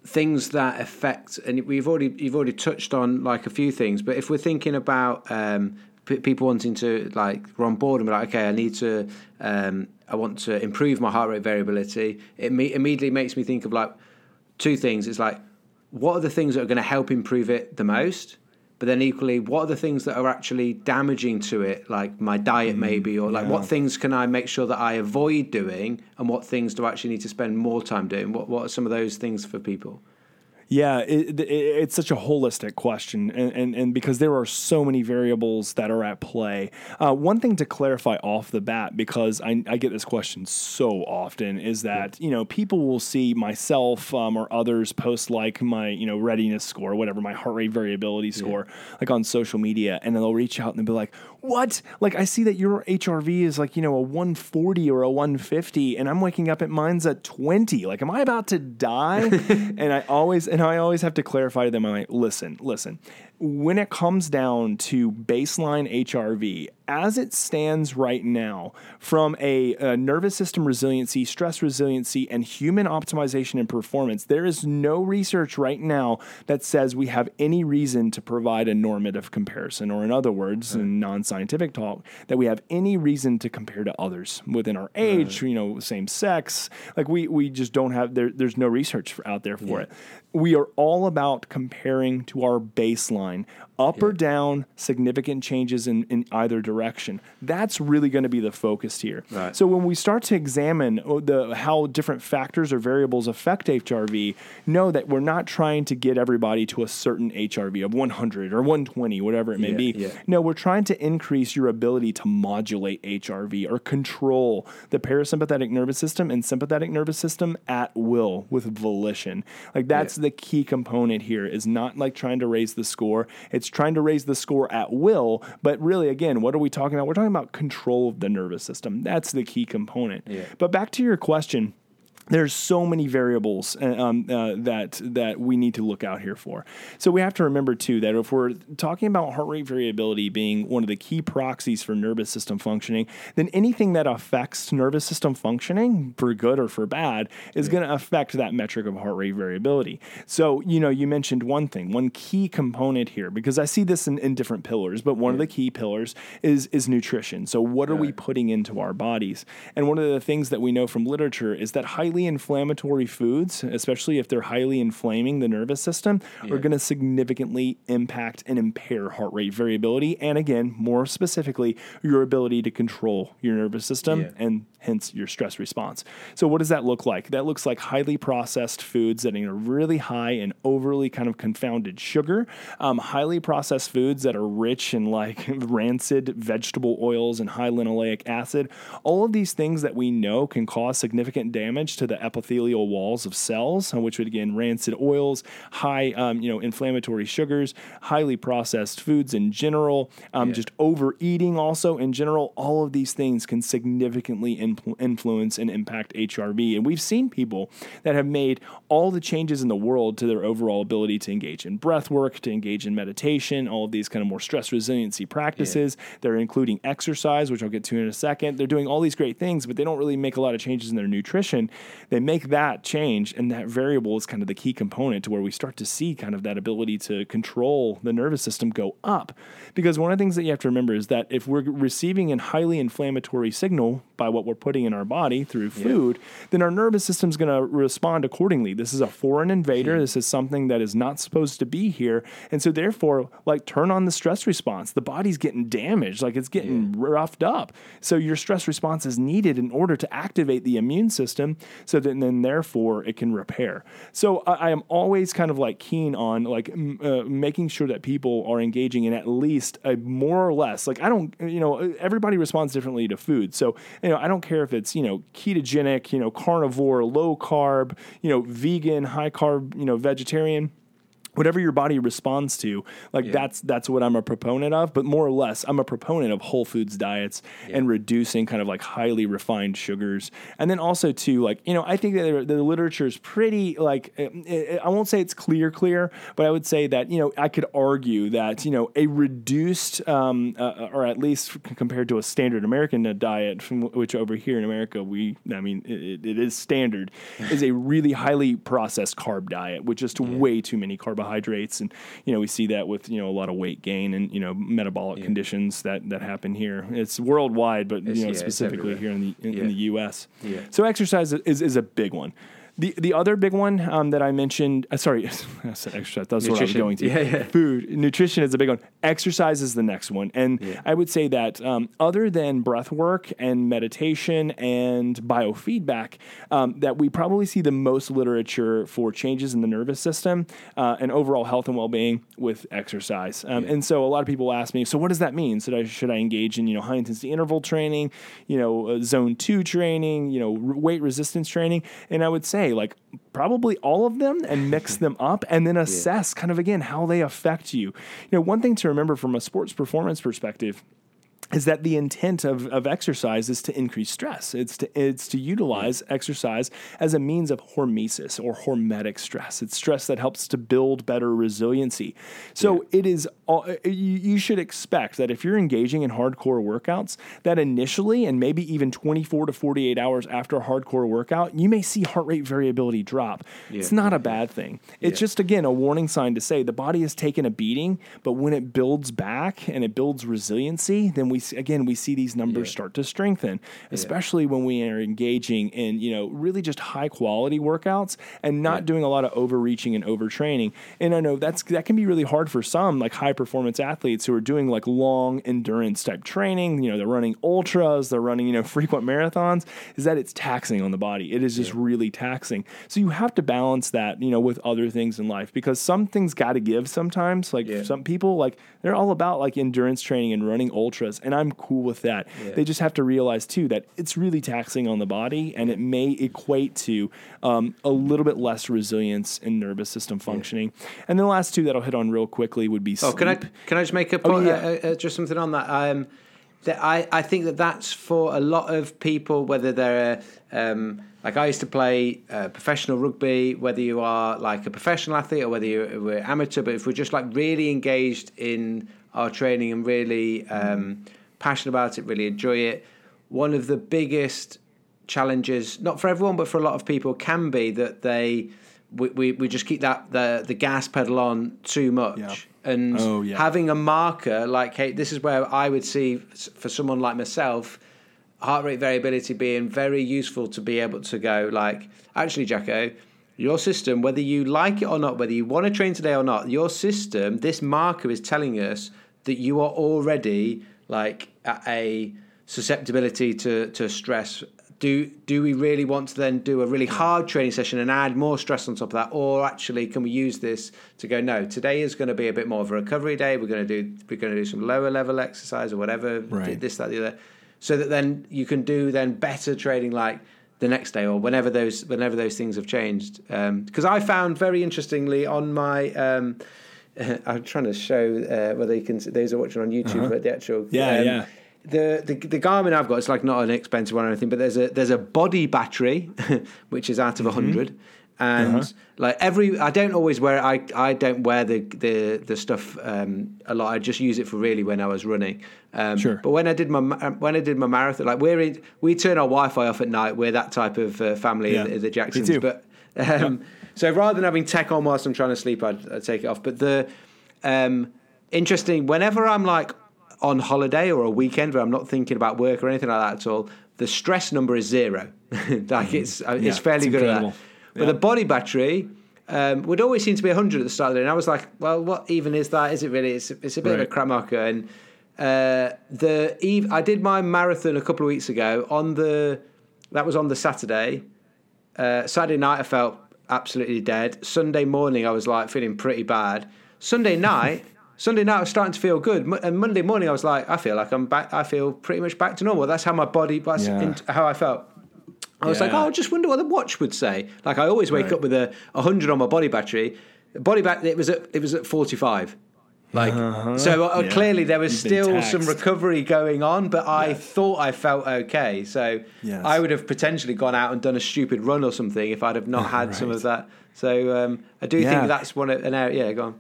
things that affect, and we've already you've already touched on like a few things, but if we're thinking about um, p- people wanting to like we're on board and be like, okay, I need to, um, I want to improve my heart rate variability. It me- immediately makes me think of like two things. It's like what are the things that are going to help improve it the most? But then equally, what are the things that are actually damaging to it, like my diet mm, maybe, or like yeah. what things can I make sure that I avoid doing, and what things do I actually need to spend more time doing? What what are some of those things for people? Yeah, it, it, it's such a holistic question, and, and, and, because there are so many variables that are at play. Uh, one thing to clarify off the bat, because I, I, get this question so often, is that you know people will see myself um, or others post like my you know readiness score, whatever my heart rate variability score, yeah. like on social media, and they'll reach out and they'll be like, "What? Like I see that your HRV is like you know a 140 or a 150, and I'm waking up at mine's at 20. Like, am I about to die?" [LAUGHS] and I always and I always have to clarify to them, I'm like, listen, listen, when it comes down to baseline HRV, as it stands right now, from a, a, nervous system resiliency, stress resiliency, and human optimization and performance, there is no research right now that says we have any reason to provide a normative comparison, or in other words, right. in non scientific talk, that we have any reason to compare to others within our age, right. you know, same sex. Like we, we just don't have, there, there's no research out there for yeah. it. We are all about comparing to our baseline line, up yeah. or down, significant changes in, in either direction. That's really going to be the focus here. Right. So when we start to examine oh, the how different factors or variables affect HRV, know that we're not trying to get everybody to a certain HRV of 100 or 120, whatever it may yeah, be. Yeah. No, we're trying to increase your ability to modulate HRV or control the parasympathetic nervous system and sympathetic nervous system at will with volition. Like that's the key component here is not like trying to raise the score score. It's trying to raise the score at will. But really, again, what are we talking about? We're talking about control of the nervous system. That's the key component. Yeah. But back to your question there's so many variables uh, um, uh, that that we need to look out here for. So we have to remember too that if we're talking about heart rate variability being one of the key proxies for nervous system functioning, then anything that affects nervous system functioning for good or for bad is yeah. going to affect that metric of heart rate variability. So you know you mentioned one thing, one key component here because I see this in, in different pillars, but one yeah. of the key pillars is is nutrition. So what are we putting into our bodies? And one of the things that we know from literature is that high highly inflammatory foods, especially if they're highly inflaming the nervous system, yeah. are going to significantly impact and impair heart rate variability. And again, more specifically, your ability to control your nervous system yeah. and hence your stress response. So, what does that look like? That looks like highly processed foods that are really high in overly kind of confounded sugar, um, highly processed foods that are rich in like [LAUGHS] rancid vegetable oils and high linoleic acid. All of these things that we know can cause significant damage to the epithelial walls of cells, uh, which would again rancid oils, high um, you know inflammatory sugars, highly processed foods in general, um, yeah. just overeating also in general. All of these things can significantly influ- influence and impact HRV. And we've seen people that have made all the changes in the world to their overall ability to engage in breath work, to engage in meditation, all of these kind of more stress resiliency practices. Yeah. They're including exercise, which I'll get to in a second. They're doing all these great things, but they don't really make a lot of changes in their nutrition. They make that change, and that variable is kind of the key component to where we start to see kind of that ability to control the nervous system go up. Because one of the things that you have to remember is that if we're receiving a highly inflammatory signal by what we're putting in our body through food, yeah. then our nervous system is going to respond accordingly. This is a foreign invader. This is something that is not supposed to be here. And so, therefore, like turn on the stress response. The body's getting damaged, like it's getting yeah. roughed up. So, your stress response is needed in order to activate the immune system so that then, therefore, it can repair. So, I, I am always kind of like keen on like m- uh, making sure that people are engaging in at least a more or less, like I don't, you know, everybody responds differently to food. So, you know, I don't care if it's, you know, ketogenic, you know, carnivore, low carb, you know, vegan, high carb, you know, vegetarian whatever your body responds to like yeah. that's that's what i'm a proponent of but more or less i'm a proponent of whole foods diets yeah. and reducing kind of like highly refined sugars and then also too like you know i think that the literature is pretty like eh, eh, i won't say it's clear clear but i would say that you know i could argue that you know a reduced um, uh, or at least compared to a standard american diet from which over here in america we i mean it, it is standard [LAUGHS] is a really highly processed carb diet with just yeah. way too many carbohydrates carbohydrates, and you know we see that with you know a lot of weight gain and you know metabolic yeah. conditions that that happen here. It's worldwide, but it's, you know yeah, specifically here in the in, in, the U.S. So exercise is is a big one. The the other big one um, that I mentioned, uh, sorry, [LAUGHS] I said exercise. That's what I was going to. Yeah, yeah. Food, nutrition is a big one. Exercise is the next one, and yeah. I would say that um, other than breath work and meditation and biofeedback, um, that we probably see the most literature for changes in the nervous system uh, and overall health and well being with exercise. Um, yeah. And so a lot of people ask me, so what does that mean? Should I should I engage in you know high intensity interval training, you know uh, zone two training, you know r- weight resistance training? And I would say say, like probably all of them and mix [LAUGHS] them up and then assess yeah. kind of again how they affect you. You know, one thing to remember from a sports performance perspective is that the intent of, of exercise is to increase stress. It's to it's to utilize exercise as a means of hormesis or hormetic stress. It's stress that helps to build better resiliency. So yeah. it is uh, you, you should expect that if you're engaging in hardcore workouts, that initially and maybe even 24 to 48 hours after a hardcore workout, you may see heart rate variability drop. Yeah. It's not a bad thing. It's yeah. just again a warning sign to say the body has taken a beating, but when it builds back and it builds resiliency, then we again we see these numbers yeah. start to strengthen, especially yeah. when we are engaging in you know really just high quality workouts and not yeah. doing a lot of overreaching and overtraining. And I know that's that can be really hard for some like high performance athletes who are doing like long endurance type training. You know they're running ultras, they're running you know [LAUGHS] frequent marathons. Is that it's taxing on the body? It is just really taxing. So you have to balance that you know with other things in life because some things got to give sometimes. Like some people like they're all about like endurance training and running ultras, and I'm cool with that. Yeah. They just have to realize too that it's really taxing on the body, and it may equate to um, a little bit less resilience in nervous system functioning. Yeah. And then the last two that I'll hit on real quickly would be. Oh, sleep. can I can I just make a oh, point, oh, yeah. uh, uh, just something on that? Um, that I, I think that that's for a lot of people, whether they're um, like I used to play uh, professional rugby, whether you are like a professional athlete or whether you're amateur, but if we're just like really engaged in our training and really um, passionate about it, really enjoy it, one of the biggest challenges, not for everyone, but for a lot of people, can be that they we, we, we just keep that the the gas pedal on too much. And oh, yeah. having a marker like hey this is where i would see for someone like myself heart rate variability being very useful to be able to go like actually jacko your system whether you like it or not whether you want to train today or not your system this marker is telling us that you are already like a susceptibility to, to stress. Do do we really want to then do a really hard training session and add more stress on top of that? Or actually can we use this to go no today is going to be a bit more of a recovery day. We're going to do we're going to do some lower level exercise or whatever right. this that the other so that then you can do then better training like the next day or whenever those whenever those things have changed. Because um, I found very interestingly on my um, [LAUGHS] I'm trying to show uh, whether you can those are watching on YouTube uh-huh. the actual yeah um, yeah the, the the Garmin I've got it's like not an expensive one or anything, but there's a there's a body battery [LAUGHS] which is out of a 100 and Uh-huh. like every I don't always wear it. I I don't wear the the the stuff um, a lot. I just use it for really when I was running. Um, Sure. But when I did my when I did my marathon, like we're in, we turn our Wi-Fi off at night. We're that type of uh, family, Yeah. the, Jacksons. But um, so rather than having tech on whilst I'm trying to sleep, I'd, I'd take it off. But the um, interesting, whenever I'm like on holiday or a weekend where I'm not thinking about work or anything like that at all, the stress number is zero. [LAUGHS] like it's uh, Yeah, it's fairly it's good at that. But Yeah. the body battery um, would always seem to be 100 at the start of the day. And I was like, well, what even is that? Is it really? It's, it's a bit of a Right. crap marker. And uh, the eve, I did my marathon a couple of weeks ago on the, that was on the Saturday. Uh, Saturday night, I felt absolutely dead. Sunday morning, I was like feeling pretty bad. Sunday night, Sunday night, I was starting to feel good. And Monday morning, I was like, I feel like I'm back. I feel pretty much back to normal. That's how my body, that's Yeah. how I felt. I was like, oh, I just wonder what the watch would say. Like I always wake Right. up with a, hundred on my body battery. Body back, it was at it was at forty five. Like so, uh, Yeah. clearly there was You've still some recovery going on, but I Yes. thought I felt okay. So Yes. I would have potentially gone out and done a stupid run or something if I'd have not [LAUGHS] had some of that. So um, I do Yeah. think that's one of- an area. Yeah, go on.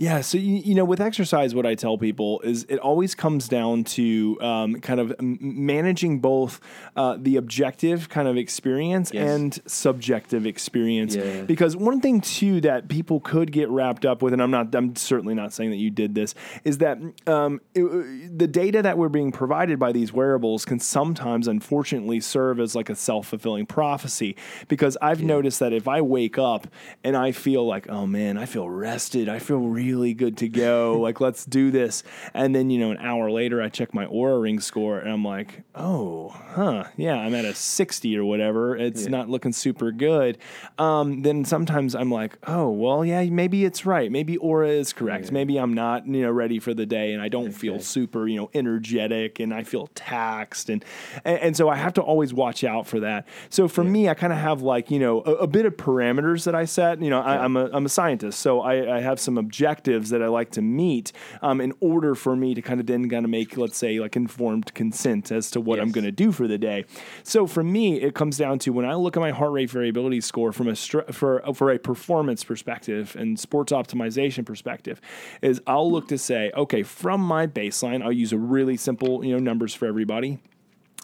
Yeah, so you, you know, with exercise, what I tell people is it always comes down to um, kind of m- managing both uh, the objective kind of experience Yes. and subjective experience. Yeah. Because one thing too that people could get wrapped up with, and I'm not, I'm certainly not saying that you did this, is that um, it- the data that we're being provided by these wearables can sometimes, unfortunately, serve as like a self fulfilling prophecy. Because I've noticed that if I wake up and I feel like, oh man, I feel rested, I feel really good to go, [LAUGHS] like let's do this, and then you know an hour later I check my Oura Ring score and I'm like, oh, huh, yeah, I'm at a 60 or whatever. It's not looking super good. Um, then sometimes I'm like, oh, well, yeah, maybe it's right. Maybe Oura is correct. Maybe I'm not, you know, ready for the day and I don't feel super, you know, energetic and I feel taxed and and, and so I have to always watch out for that. So for me, I kind of have like, you know, a, a bit of parameters that I set. You know, I, I'm a I'm a scientist, so I, I have some objectives that I like to meet um, in order for me to kind of then kind of make, let's say, like informed consent as to what I'm going to do for the day. So for me, it comes down to when I look at my heart rate variability score from a str- for for a performance perspective and sports optimization perspective, is I'll look to say, okay, from my baseline, I'll use a really simple, you know, numbers for everybody.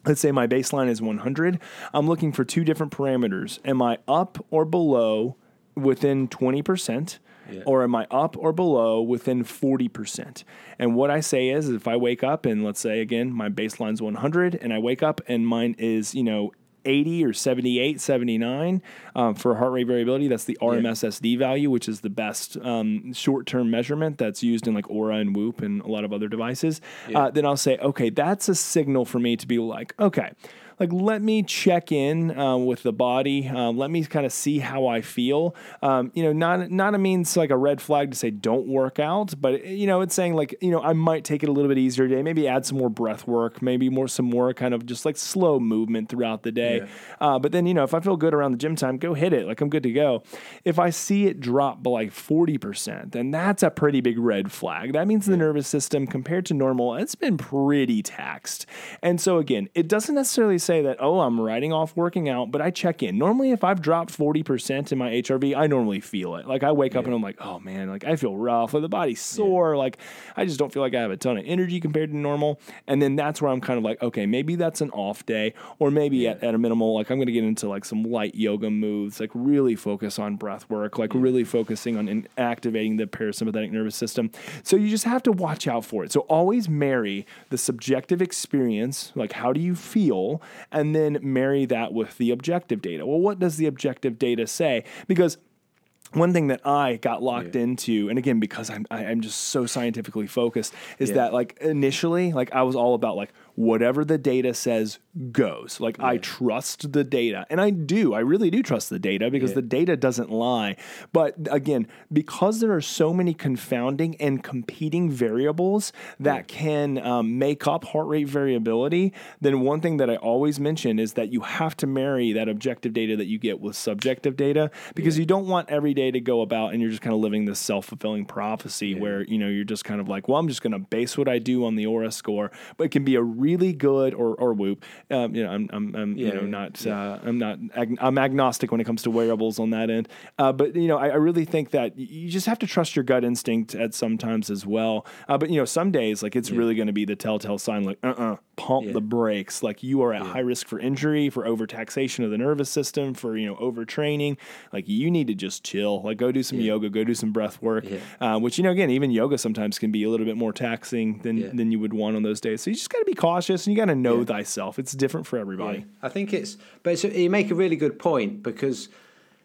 Let's say my baseline is 100 i'm looking for two different parameters. Am i up or below within 20% or am i up or below within 40% and what i say is if i wake up and let's say again my baseline's 100 and i wake up and mine is you know 80 or 78, 79 um, for heart rate variability. That's the RMSSD value, which is the best um, short term measurement that's used in like Oura and Whoop and a lot of other devices. Uh, then I'll say, okay, that's a signal for me to be like, okay, like let me check in uh, with the body. Um, let me kind of see how I feel. Um, you know, not not a means like a red flag to say don't work out, but you know, it's saying like you know I might take it a little bit easier today. Maybe add some more breath work. Maybe more some more kind of just like slow movement throughout the day. Uh, but then you know, if I feel good around the gym time, go hit it. Like I'm good to go. If I see it drop by like forty percent, then that's a pretty big red flag. That means the nervous system compared to normal, it's been pretty taxed. And so again, it doesn't necessarily say that oh I'm writing off working out, but I check in. Normally, if I've dropped forty percent in my HRV, I normally feel it. Like I wake up and I'm like, oh man, like I feel rough, like the body's sore, like I just don't feel like I have a ton of energy compared to normal. And then that's where I'm kind of like, okay, maybe that's an off day, or maybe at, at a minimal, like I'm gonna get into like some light yoga moves, like really focus on breath work, like really focusing on in activating the parasympathetic nervous system. So you just have to watch out for it. So always marry the subjective experience, like how do you feel, and then marry that with the objective data. Well, what does the objective data say? Because one thing that I got locked into, and again because I'm I, I'm just so scientifically focused, is that like initially, like I was all about like whatever the data says goes. Like I trust the data, and I do, I really do trust the data because the data doesn't lie. But again, because there are so many confounding and competing variables that can um, make up heart rate variability, then one thing that I always mention is that you have to marry that objective data that you get with subjective data because you don't want every day to go about and you're just kind of living this self-fulfilling prophecy where you know you're just kind of like well i'm just going to base what i do on the Oura score but it can be a really good or or Whoop. Um, you know, I'm I'm, I'm you know yeah, not uh, I'm not ag- I'm agnostic when it comes to wearables on that end. Uh, but you know, I, I really think that you just have to trust your gut instinct at sometimes as well. Uh, but you know, some days like it's really going to be the telltale sign, like uh uh pump Yeah. the brakes. Like you are at high risk for injury, for overtaxation of the nervous system, for you know overtraining. Like you need to just chill. Like go do some yoga, go do some breath work. Yeah. Uh, which you know, again, even yoga sometimes can be a little bit more taxing than Yeah. than you would want on those days. So you just got to be cautious and you got to know thyself. It's different for everybody. I think it's, but it's, you make a really good point because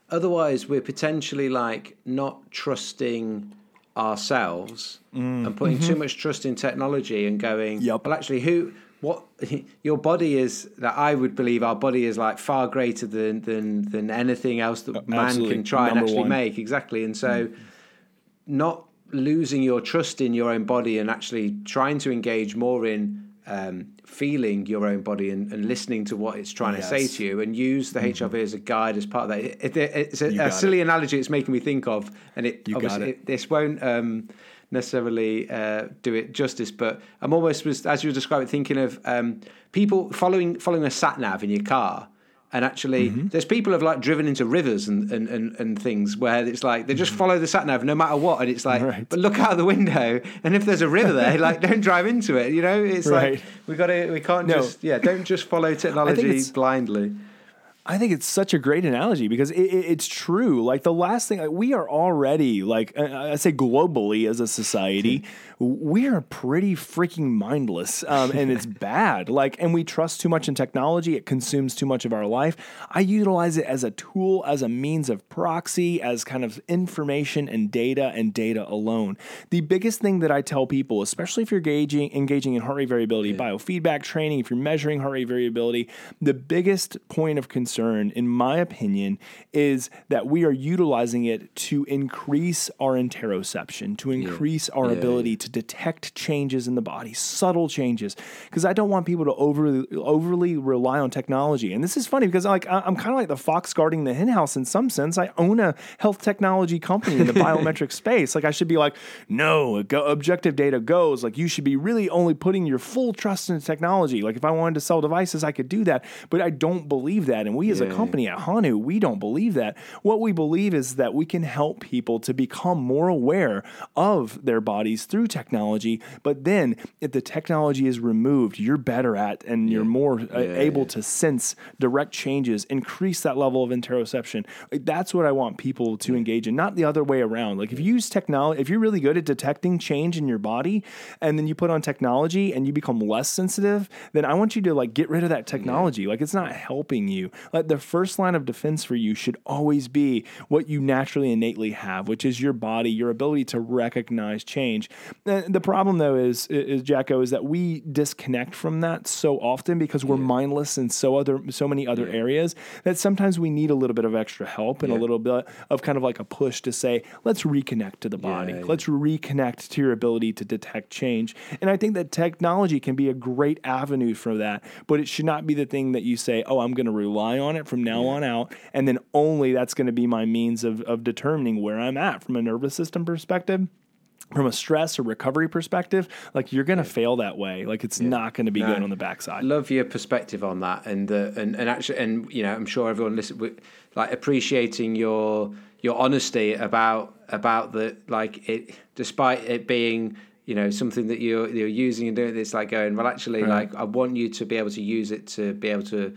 otherwise we're potentially like not trusting ourselves mm. and putting too mm-hmm. much trust in technology and going, Yup. well, actually, who, what, [LAUGHS] your body is that I would believe our body is like far greater than than than anything else that man absolutely. can try and actually one. make exactly, and so mm. not losing your trust in your own body and actually trying to engage more in um, feeling your own body and, and listening to what it's trying to say to you and use the HRV as a guide as part of that. It, it, it's a, a silly analogy it's making me think of, and it You obviously it. this won't um, necessarily uh, do it justice, but I'm almost was as you were describing thinking of um, people following following a sat nav in your car. And actually, Mm-hmm. there's people have like driven into rivers and, and, and, and things where it's like they just follow the sat nav no matter what, and it's like, Mm-hmm. Right. but look out the window, and if there's a river there, like [LAUGHS] don't drive into it. You know, it's Right. like we got to we can't No. just yeah, don't just follow [LAUGHS] technology blindly. I think it's such a great analogy because it, it, it's true. Like the last thing, like we are already like I I say globally as a society, we are pretty freaking mindless, um, and it's [LAUGHS] bad. Like, and we trust too much in technology; it consumes too much of our life. I utilize it as a tool, as a means of proxy, as kind of information and data and data alone. The biggest thing that I tell people, especially if you're engaging engaging in heart rate variability, biofeedback training, if you're measuring heart rate variability, the biggest point of concern, in my opinion, is that we are utilizing it to increase our interoception, to increase our Yeah, ability to detect changes in the body, subtle changes. Because I don't want people to overly overly rely on technology. And this is funny because like I'm kind of like the fox guarding the henhouse in some sense. I own a health technology company in the [LAUGHS] biometric space. Like I should be like, no, go, objective data goes. Like you should be really only putting your full trust in technology. Like if I wanted to sell devices, I could do that. But I don't believe that. And we as a Yeah. company at Hanu, we don't believe that. What we believe is that we can help people to become more aware of their bodies through technology. But then if the technology is removed, you're better at and you're more uh, able to sense direct changes, increase that level of interoception. Like, that's what I want people to engage in, not the other way around. Like if you use technology, if you're really good at detecting change in your body and then you put on technology and you become less sensitive, then I want you to like get rid of that technology. Like it's not helping you. Like the first line of defense for you should always be what you naturally innately have, which is your body, your ability to recognize change. Uh, The problem though is, is Jacko, is that we disconnect from that so often because we're mindless in so other so many other areas that sometimes we need a little bit of extra help and a little bit of kind of like a push to say, let's reconnect to the body. yeah. Let's reconnect to your ability to detect change. And I think that technology can be a great avenue for that, but it should not be the thing that you say, oh, I'm going to rely on it from now on out. And then only that's going to be my means of, of determining where I'm at from a nervous system perspective. From a stress or recovery perspective, like you're gonna fail that way. Like it's not gonna be No. good on the backside. love your perspective on that and uh, and and actually and you know i'm sure everyone listen like appreciating your your honesty about about the like it despite it being you know something that you're you're using and doing it's like going well actually like i want you to be able to use it to be able to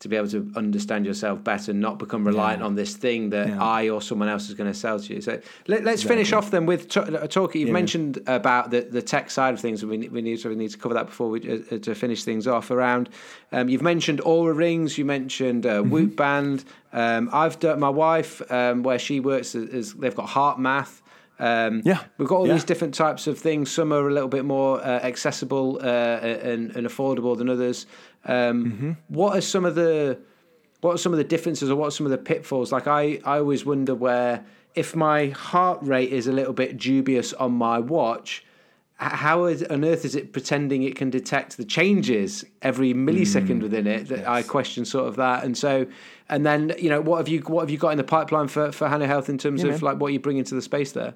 to be able to understand yourself better and not become reliant on this thing that Yeah. I or someone else is going to sell to you. So let, us finish off then with t- a talk. You've mentioned about the, the tech side of things, and we, we need to we need to cover that before we uh, to finish things off. Around, um, you've mentioned Oura rings, you mentioned uh, Mm-hmm. Whoop Band. Um, I've done my wife um, where she works is, is they've got HeartMath. Um, Yeah. we've got all Yeah. these different types of things. Some are a little bit more uh, accessible uh, and, and affordable than others. Um, Mm-hmm. What are some of the what are some of the differences or what are some of the pitfalls? Like I, I always wonder where if my heart rate is a little bit dubious on my watch, how is, on earth is it pretending it can detect the changes every millisecond within it? That I question sort of that, and so, and then you know what have you what have you got in the pipeline for for Hanu Health in terms Yeah, of man. like what you bring into the space there?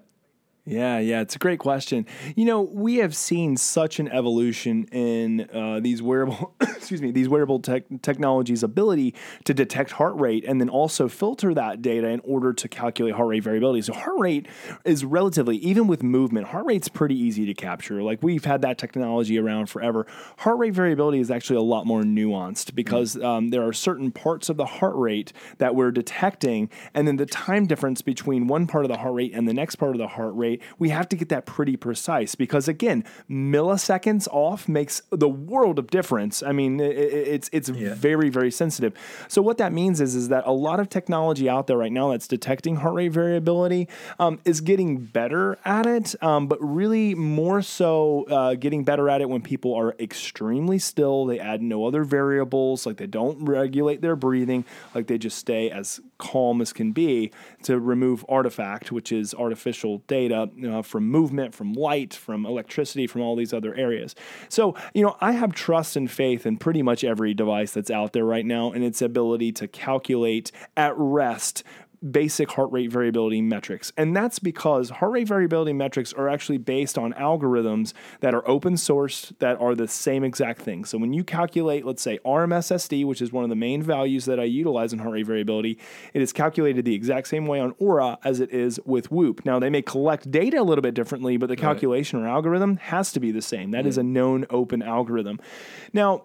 Yeah, yeah, it's a great question. You know, we have seen such an evolution in uh, these wearable, [COUGHS] excuse me, these wearable tech technologies' ability to detect heart rate and then also filter that data in order to calculate heart rate variability. So heart rate is relatively, even with movement, heart rate's pretty easy to capture. Like we've had that technology around forever. Heart rate variability is actually a lot more nuanced because um, there are certain parts of the heart rate that we're detecting, and then the time difference between one part of the heart rate and the next part of the heart rate rate, we have to get that pretty precise because again, milliseconds off makes the world of difference. I mean, it's it's yeah. very very sensitive. So what that means is is that a lot of technology out there right now that's detecting heart rate variability um, is getting better at it, um, but really more so uh, getting better at it when people are extremely still. They add no other variables, like they don't regulate their breathing, like they just stay as calm as can be to remove artifact, which is artificial data uh, from movement, from light, from electricity, from all these other areas. So, you know, I have trust and faith in pretty much every device that's out there right now and its ability to calculate at rest basic heart rate variability metrics. And that's because heart rate variability metrics are actually based on algorithms that are open source that are the same exact thing. So when you calculate, let's say RMSSD, which is one of the main values that I utilize in heart rate variability, it is calculated the exact same way on Oura as it is with Whoop. Now they may collect data a little bit differently, but the calculation right. or algorithm has to be the same. That yeah. is a known open algorithm. Now,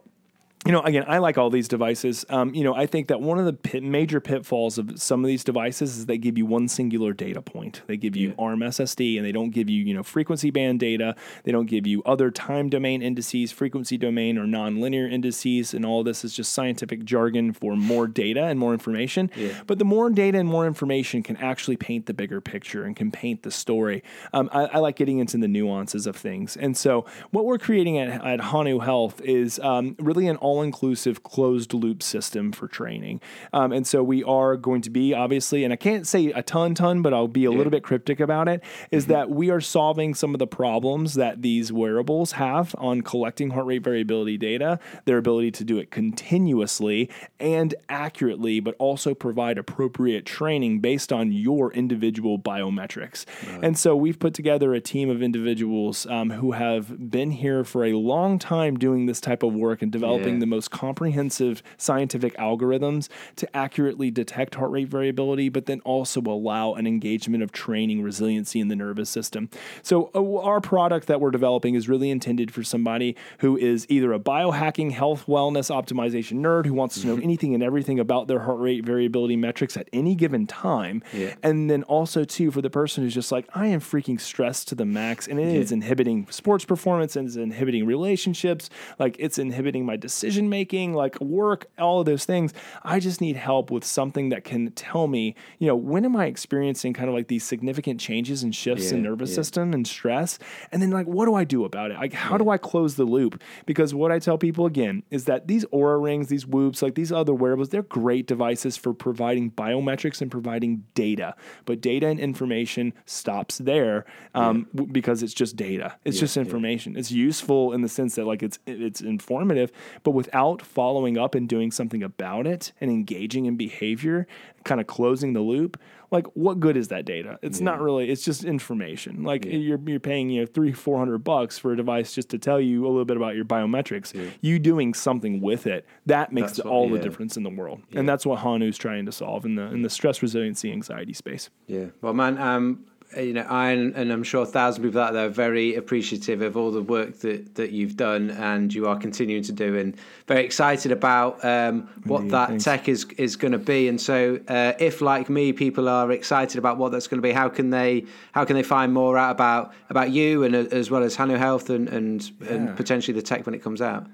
you know, again, I like all these devices. Um, you know, I think that one of the pit, major pitfalls of some of these devices is they give you one singular data point. They give you yeah. RMSSD, and they don't give you, you know, frequency band data. They don't give you other time domain indices, frequency domain or nonlinear indices, and all this is just scientific jargon for more data and more information. Yeah. But the more data and more information can actually paint the bigger picture and can paint the story. Um, I, I, like getting into the nuances of things, and so what we're creating at, at Hanu Health is um, really an all all inclusive closed loop system for training. Um, and so we are going to be obviously, and I can't say a ton, ton, but I'll be a yeah. little bit cryptic about it, is mm-hmm. that we are solving some of the problems that these wearables have on collecting heart rate variability data, their ability to do it continuously and accurately, but also provide appropriate training based on your individual biometrics. Right. And so we've put together a team of individuals um, who have been here for a long time doing this type of work and developing yeah. the most comprehensive scientific algorithms to accurately detect heart rate variability, but then also allow an engagement of training resiliency in the nervous system. So, uh, our product that we're developing is really intended for somebody who is either a biohacking, health, wellness, optimization nerd who wants to know mm-hmm. anything and everything about their heart rate variability metrics at any given time. Yeah. And then also, too, for the person who's just like, I am freaking stressed to the max and it yeah. is inhibiting sports performance and it's inhibiting relationships, like it's inhibiting my decision decision making, like work, all of those things. I just need help with something that can tell me, you know, when am I experiencing kind of like these significant changes and shifts yeah, in nervous yeah. system and stress? And then like, what do I do about it? Like, how yeah. do I close the loop? Because what I tell people again is that these Oura rings, these whoops, like these other wearables, they're great devices for providing biometrics and providing data. But data and information stops there um, w- because it's just data. It's just information. It's useful in the sense that like it's it's informative, but without following up and doing something about it and engaging in behavior, kind of closing the loop, like what good is that data? It's yeah. not really. It's just information. Like yeah. you're you're paying you know three four hundred bucks for a device just to tell you a little bit about your biometrics. Yeah. You doing something with it that makes what, all the difference in the world, and that's what Hanu's trying to solve in the in the stress resiliency anxiety space. Yeah. Well, man. Um, you know, I and I'm sure thousands of people out there are very appreciative of all the work that, that you've done and you are continuing to do, and very excited about um, what yeah, that thanks. tech is is going to be. And so, uh, if like me, people are excited about what that's going to be, how can they how can they find more out about about you and uh, as well as Hanu Health and and, yeah. and potentially the tech when it comes out?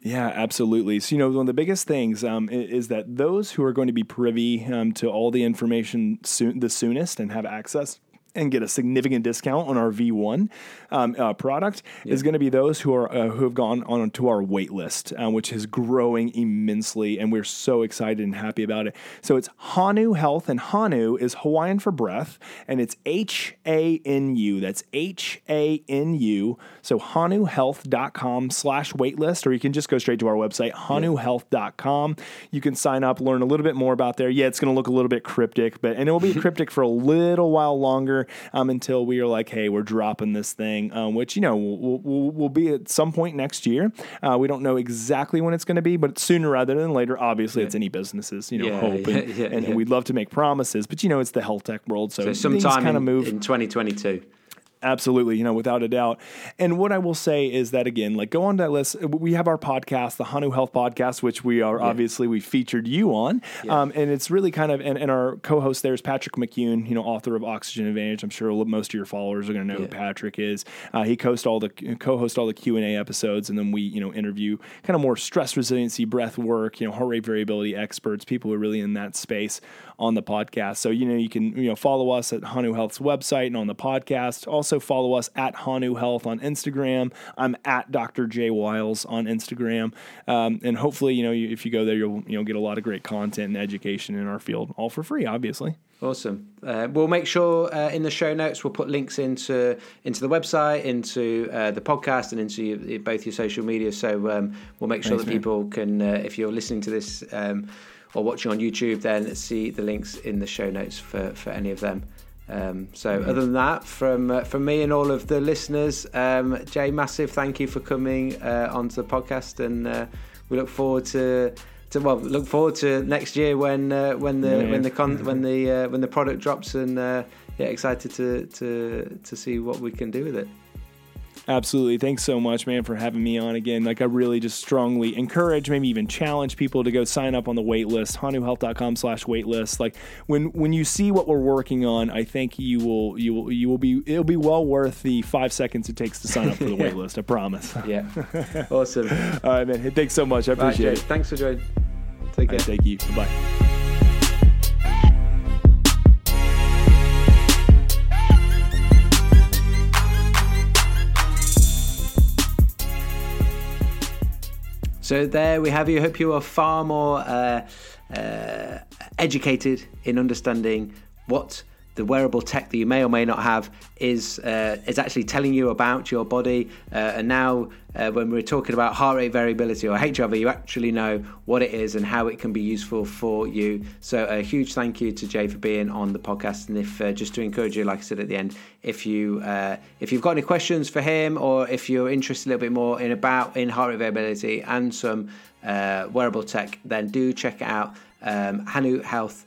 Yeah, absolutely. So, you know, one of the biggest things um, is that those who are going to be privy um, to all the information soon, the soonest and have access and get a significant discount on our V1 um, uh, product yeah. is going to be those who are uh, who have gone on to our wait list, uh, which is growing immensely, and we're so excited and happy about it. So it's Hanu Health, and Hanu is Hawaiian for breath, and it's H A N U. That's H A N U. So hanuhealth.com slash waitlist, or you can just go straight to our website, hanuhealth.com. You can sign up, learn a little bit more about there. Yeah, it's going to look a little bit cryptic, but and it will be [LAUGHS] cryptic for a little while longer um, until we are like, hey, we're dropping this thing, um, which, you know, will will will be at some point next year. Uh, we don't know exactly when it's going to be, but sooner rather than later. Obviously, it's any business's, you know, Yeah, hope. yeah, and yeah, and yeah. we'd love to make promises, but, you know, it's the health tech world. So, So things sometime kind in, of move. in 2022. Absolutely, you know, without a doubt. And what I will say is that again, like go on that list. We have our podcast, the Hanu Health Podcast, which we are obviously we featured you on, um, and it's really kind of and, and our co-host there is Patrick McKeown, you know, author of Oxygen Advantage. I'm sure most of your followers are going to know who Patrick is. Uh, he co-hosts all the co-host all the Q and A episodes, and then we you know interview kind of more stress resiliency, breath work, you know, heart rate variability experts, people who are really in that space on the podcast. So you know you can you know follow us at Hanu Health's website and on the podcast. Also follow us at Hanu Health on Instagram. I'm at Dr. Jay Wiles on Instagram, um, and hopefully you know you, if you go there you'll you know get a lot of great content and education in our field, all for free, obviously. Awesome. Uh, we'll make sure uh, in the show notes we'll put links into into the website, into uh, the podcast, and into your, both your social media. So um, we'll make sure Thanks, that man. people can, uh, if you're listening to this um, or watching on YouTube, then see the links in the show notes for, for any of them. Um, so other than that, from uh, from me and all of the listeners, um, Jay, massive thank you for coming uh, onto the podcast, and uh, we look forward to. To, well, look forward to next year when uh, when the Yeah. when the con- when the uh, when the product drops, and uh, yeah, excited to to to see what we can do with it. Absolutely. Thanks so much, man, for having me on again. Like I really just strongly encourage, maybe even challenge people to go sign up on the wait list, hanuhealth.com slash wait list. Like when when you see what we're working on, I think you will you will you will be it'll be well worth the five seconds it takes to sign up for the [LAUGHS] wait list. I promise. Yeah, awesome. [LAUGHS] All right, man. Thanks so much. I appreciate it. thanks for joining. Take care. right, thank you. Bye. So there we have you. Hope you are far more uh, uh, educated in understanding what the wearable tech that you may or may not have is uh, is actually telling you about your body. Uh, and now, uh, when we're talking about heart rate variability or HRV, you actually know what it is and how it can be useful for you. So a huge thank you to Jay for being on the podcast. And if uh, just to encourage you, like I said at the end, if you uh, if you've got any questions for him or if you're interested a little bit more in about in heart rate variability and some uh, wearable tech, then do check out. Um, Hanu Health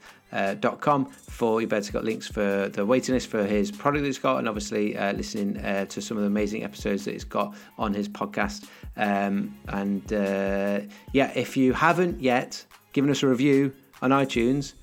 dot com for you've got links for the waiting list for his product that he's got and obviously uh, listening uh, to some of the amazing episodes that he's got on his podcast um, and uh, yeah if you haven't yet given us a review on iTunes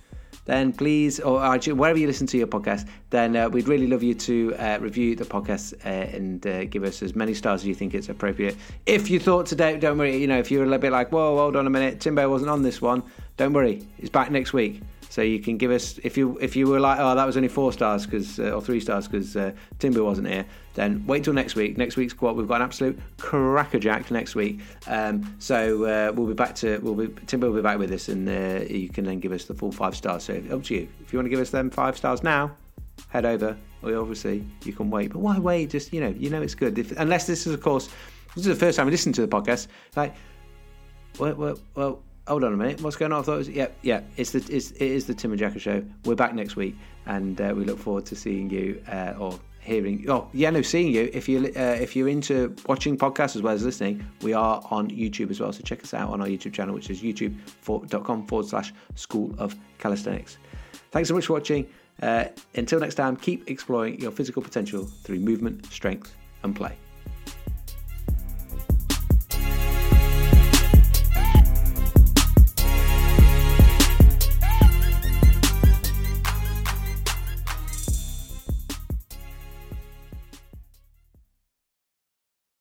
then please, or wherever you listen to your podcast, then uh, we'd really love you to uh, review the podcast uh, and uh, give us as many stars as you think it's appropriate. If you thought today, don't worry, you know, if you're a little bit like, whoa, hold on a minute, Timbo wasn't on this one, don't worry, he's back next week. So you can give us if you if you were like oh that was only four stars because uh, or three stars because uh, Timber wasn't here then wait till next week. Next week's squad we've got an absolute crackerjack next week. Um, so uh, we'll be back to we'll be Timber will be back with us and uh, you can then give us the full five stars. So up to you. If you want to give us them five stars now head over. Or obviously you can wait. But why wait? Just you know you know it's good. If, unless this is of course this is the first time we listen to the podcast. Like well, well, well, hold on a minute. What's going on? I thought it was, yeah, yeah. It's the it's, it is the Tim and Jacka show. We're back next week, and uh, we look forward to seeing you uh, or hearing. Oh, yeah, no, seeing you. If you uh, if you're into watching podcasts as well as listening, we are on YouTube as well. So check us out on our YouTube channel, which is youtube.com forward slash School of Calisthenics. Thanks so much for watching. Uh, until next time, keep exploring your physical potential through movement, strength, and play.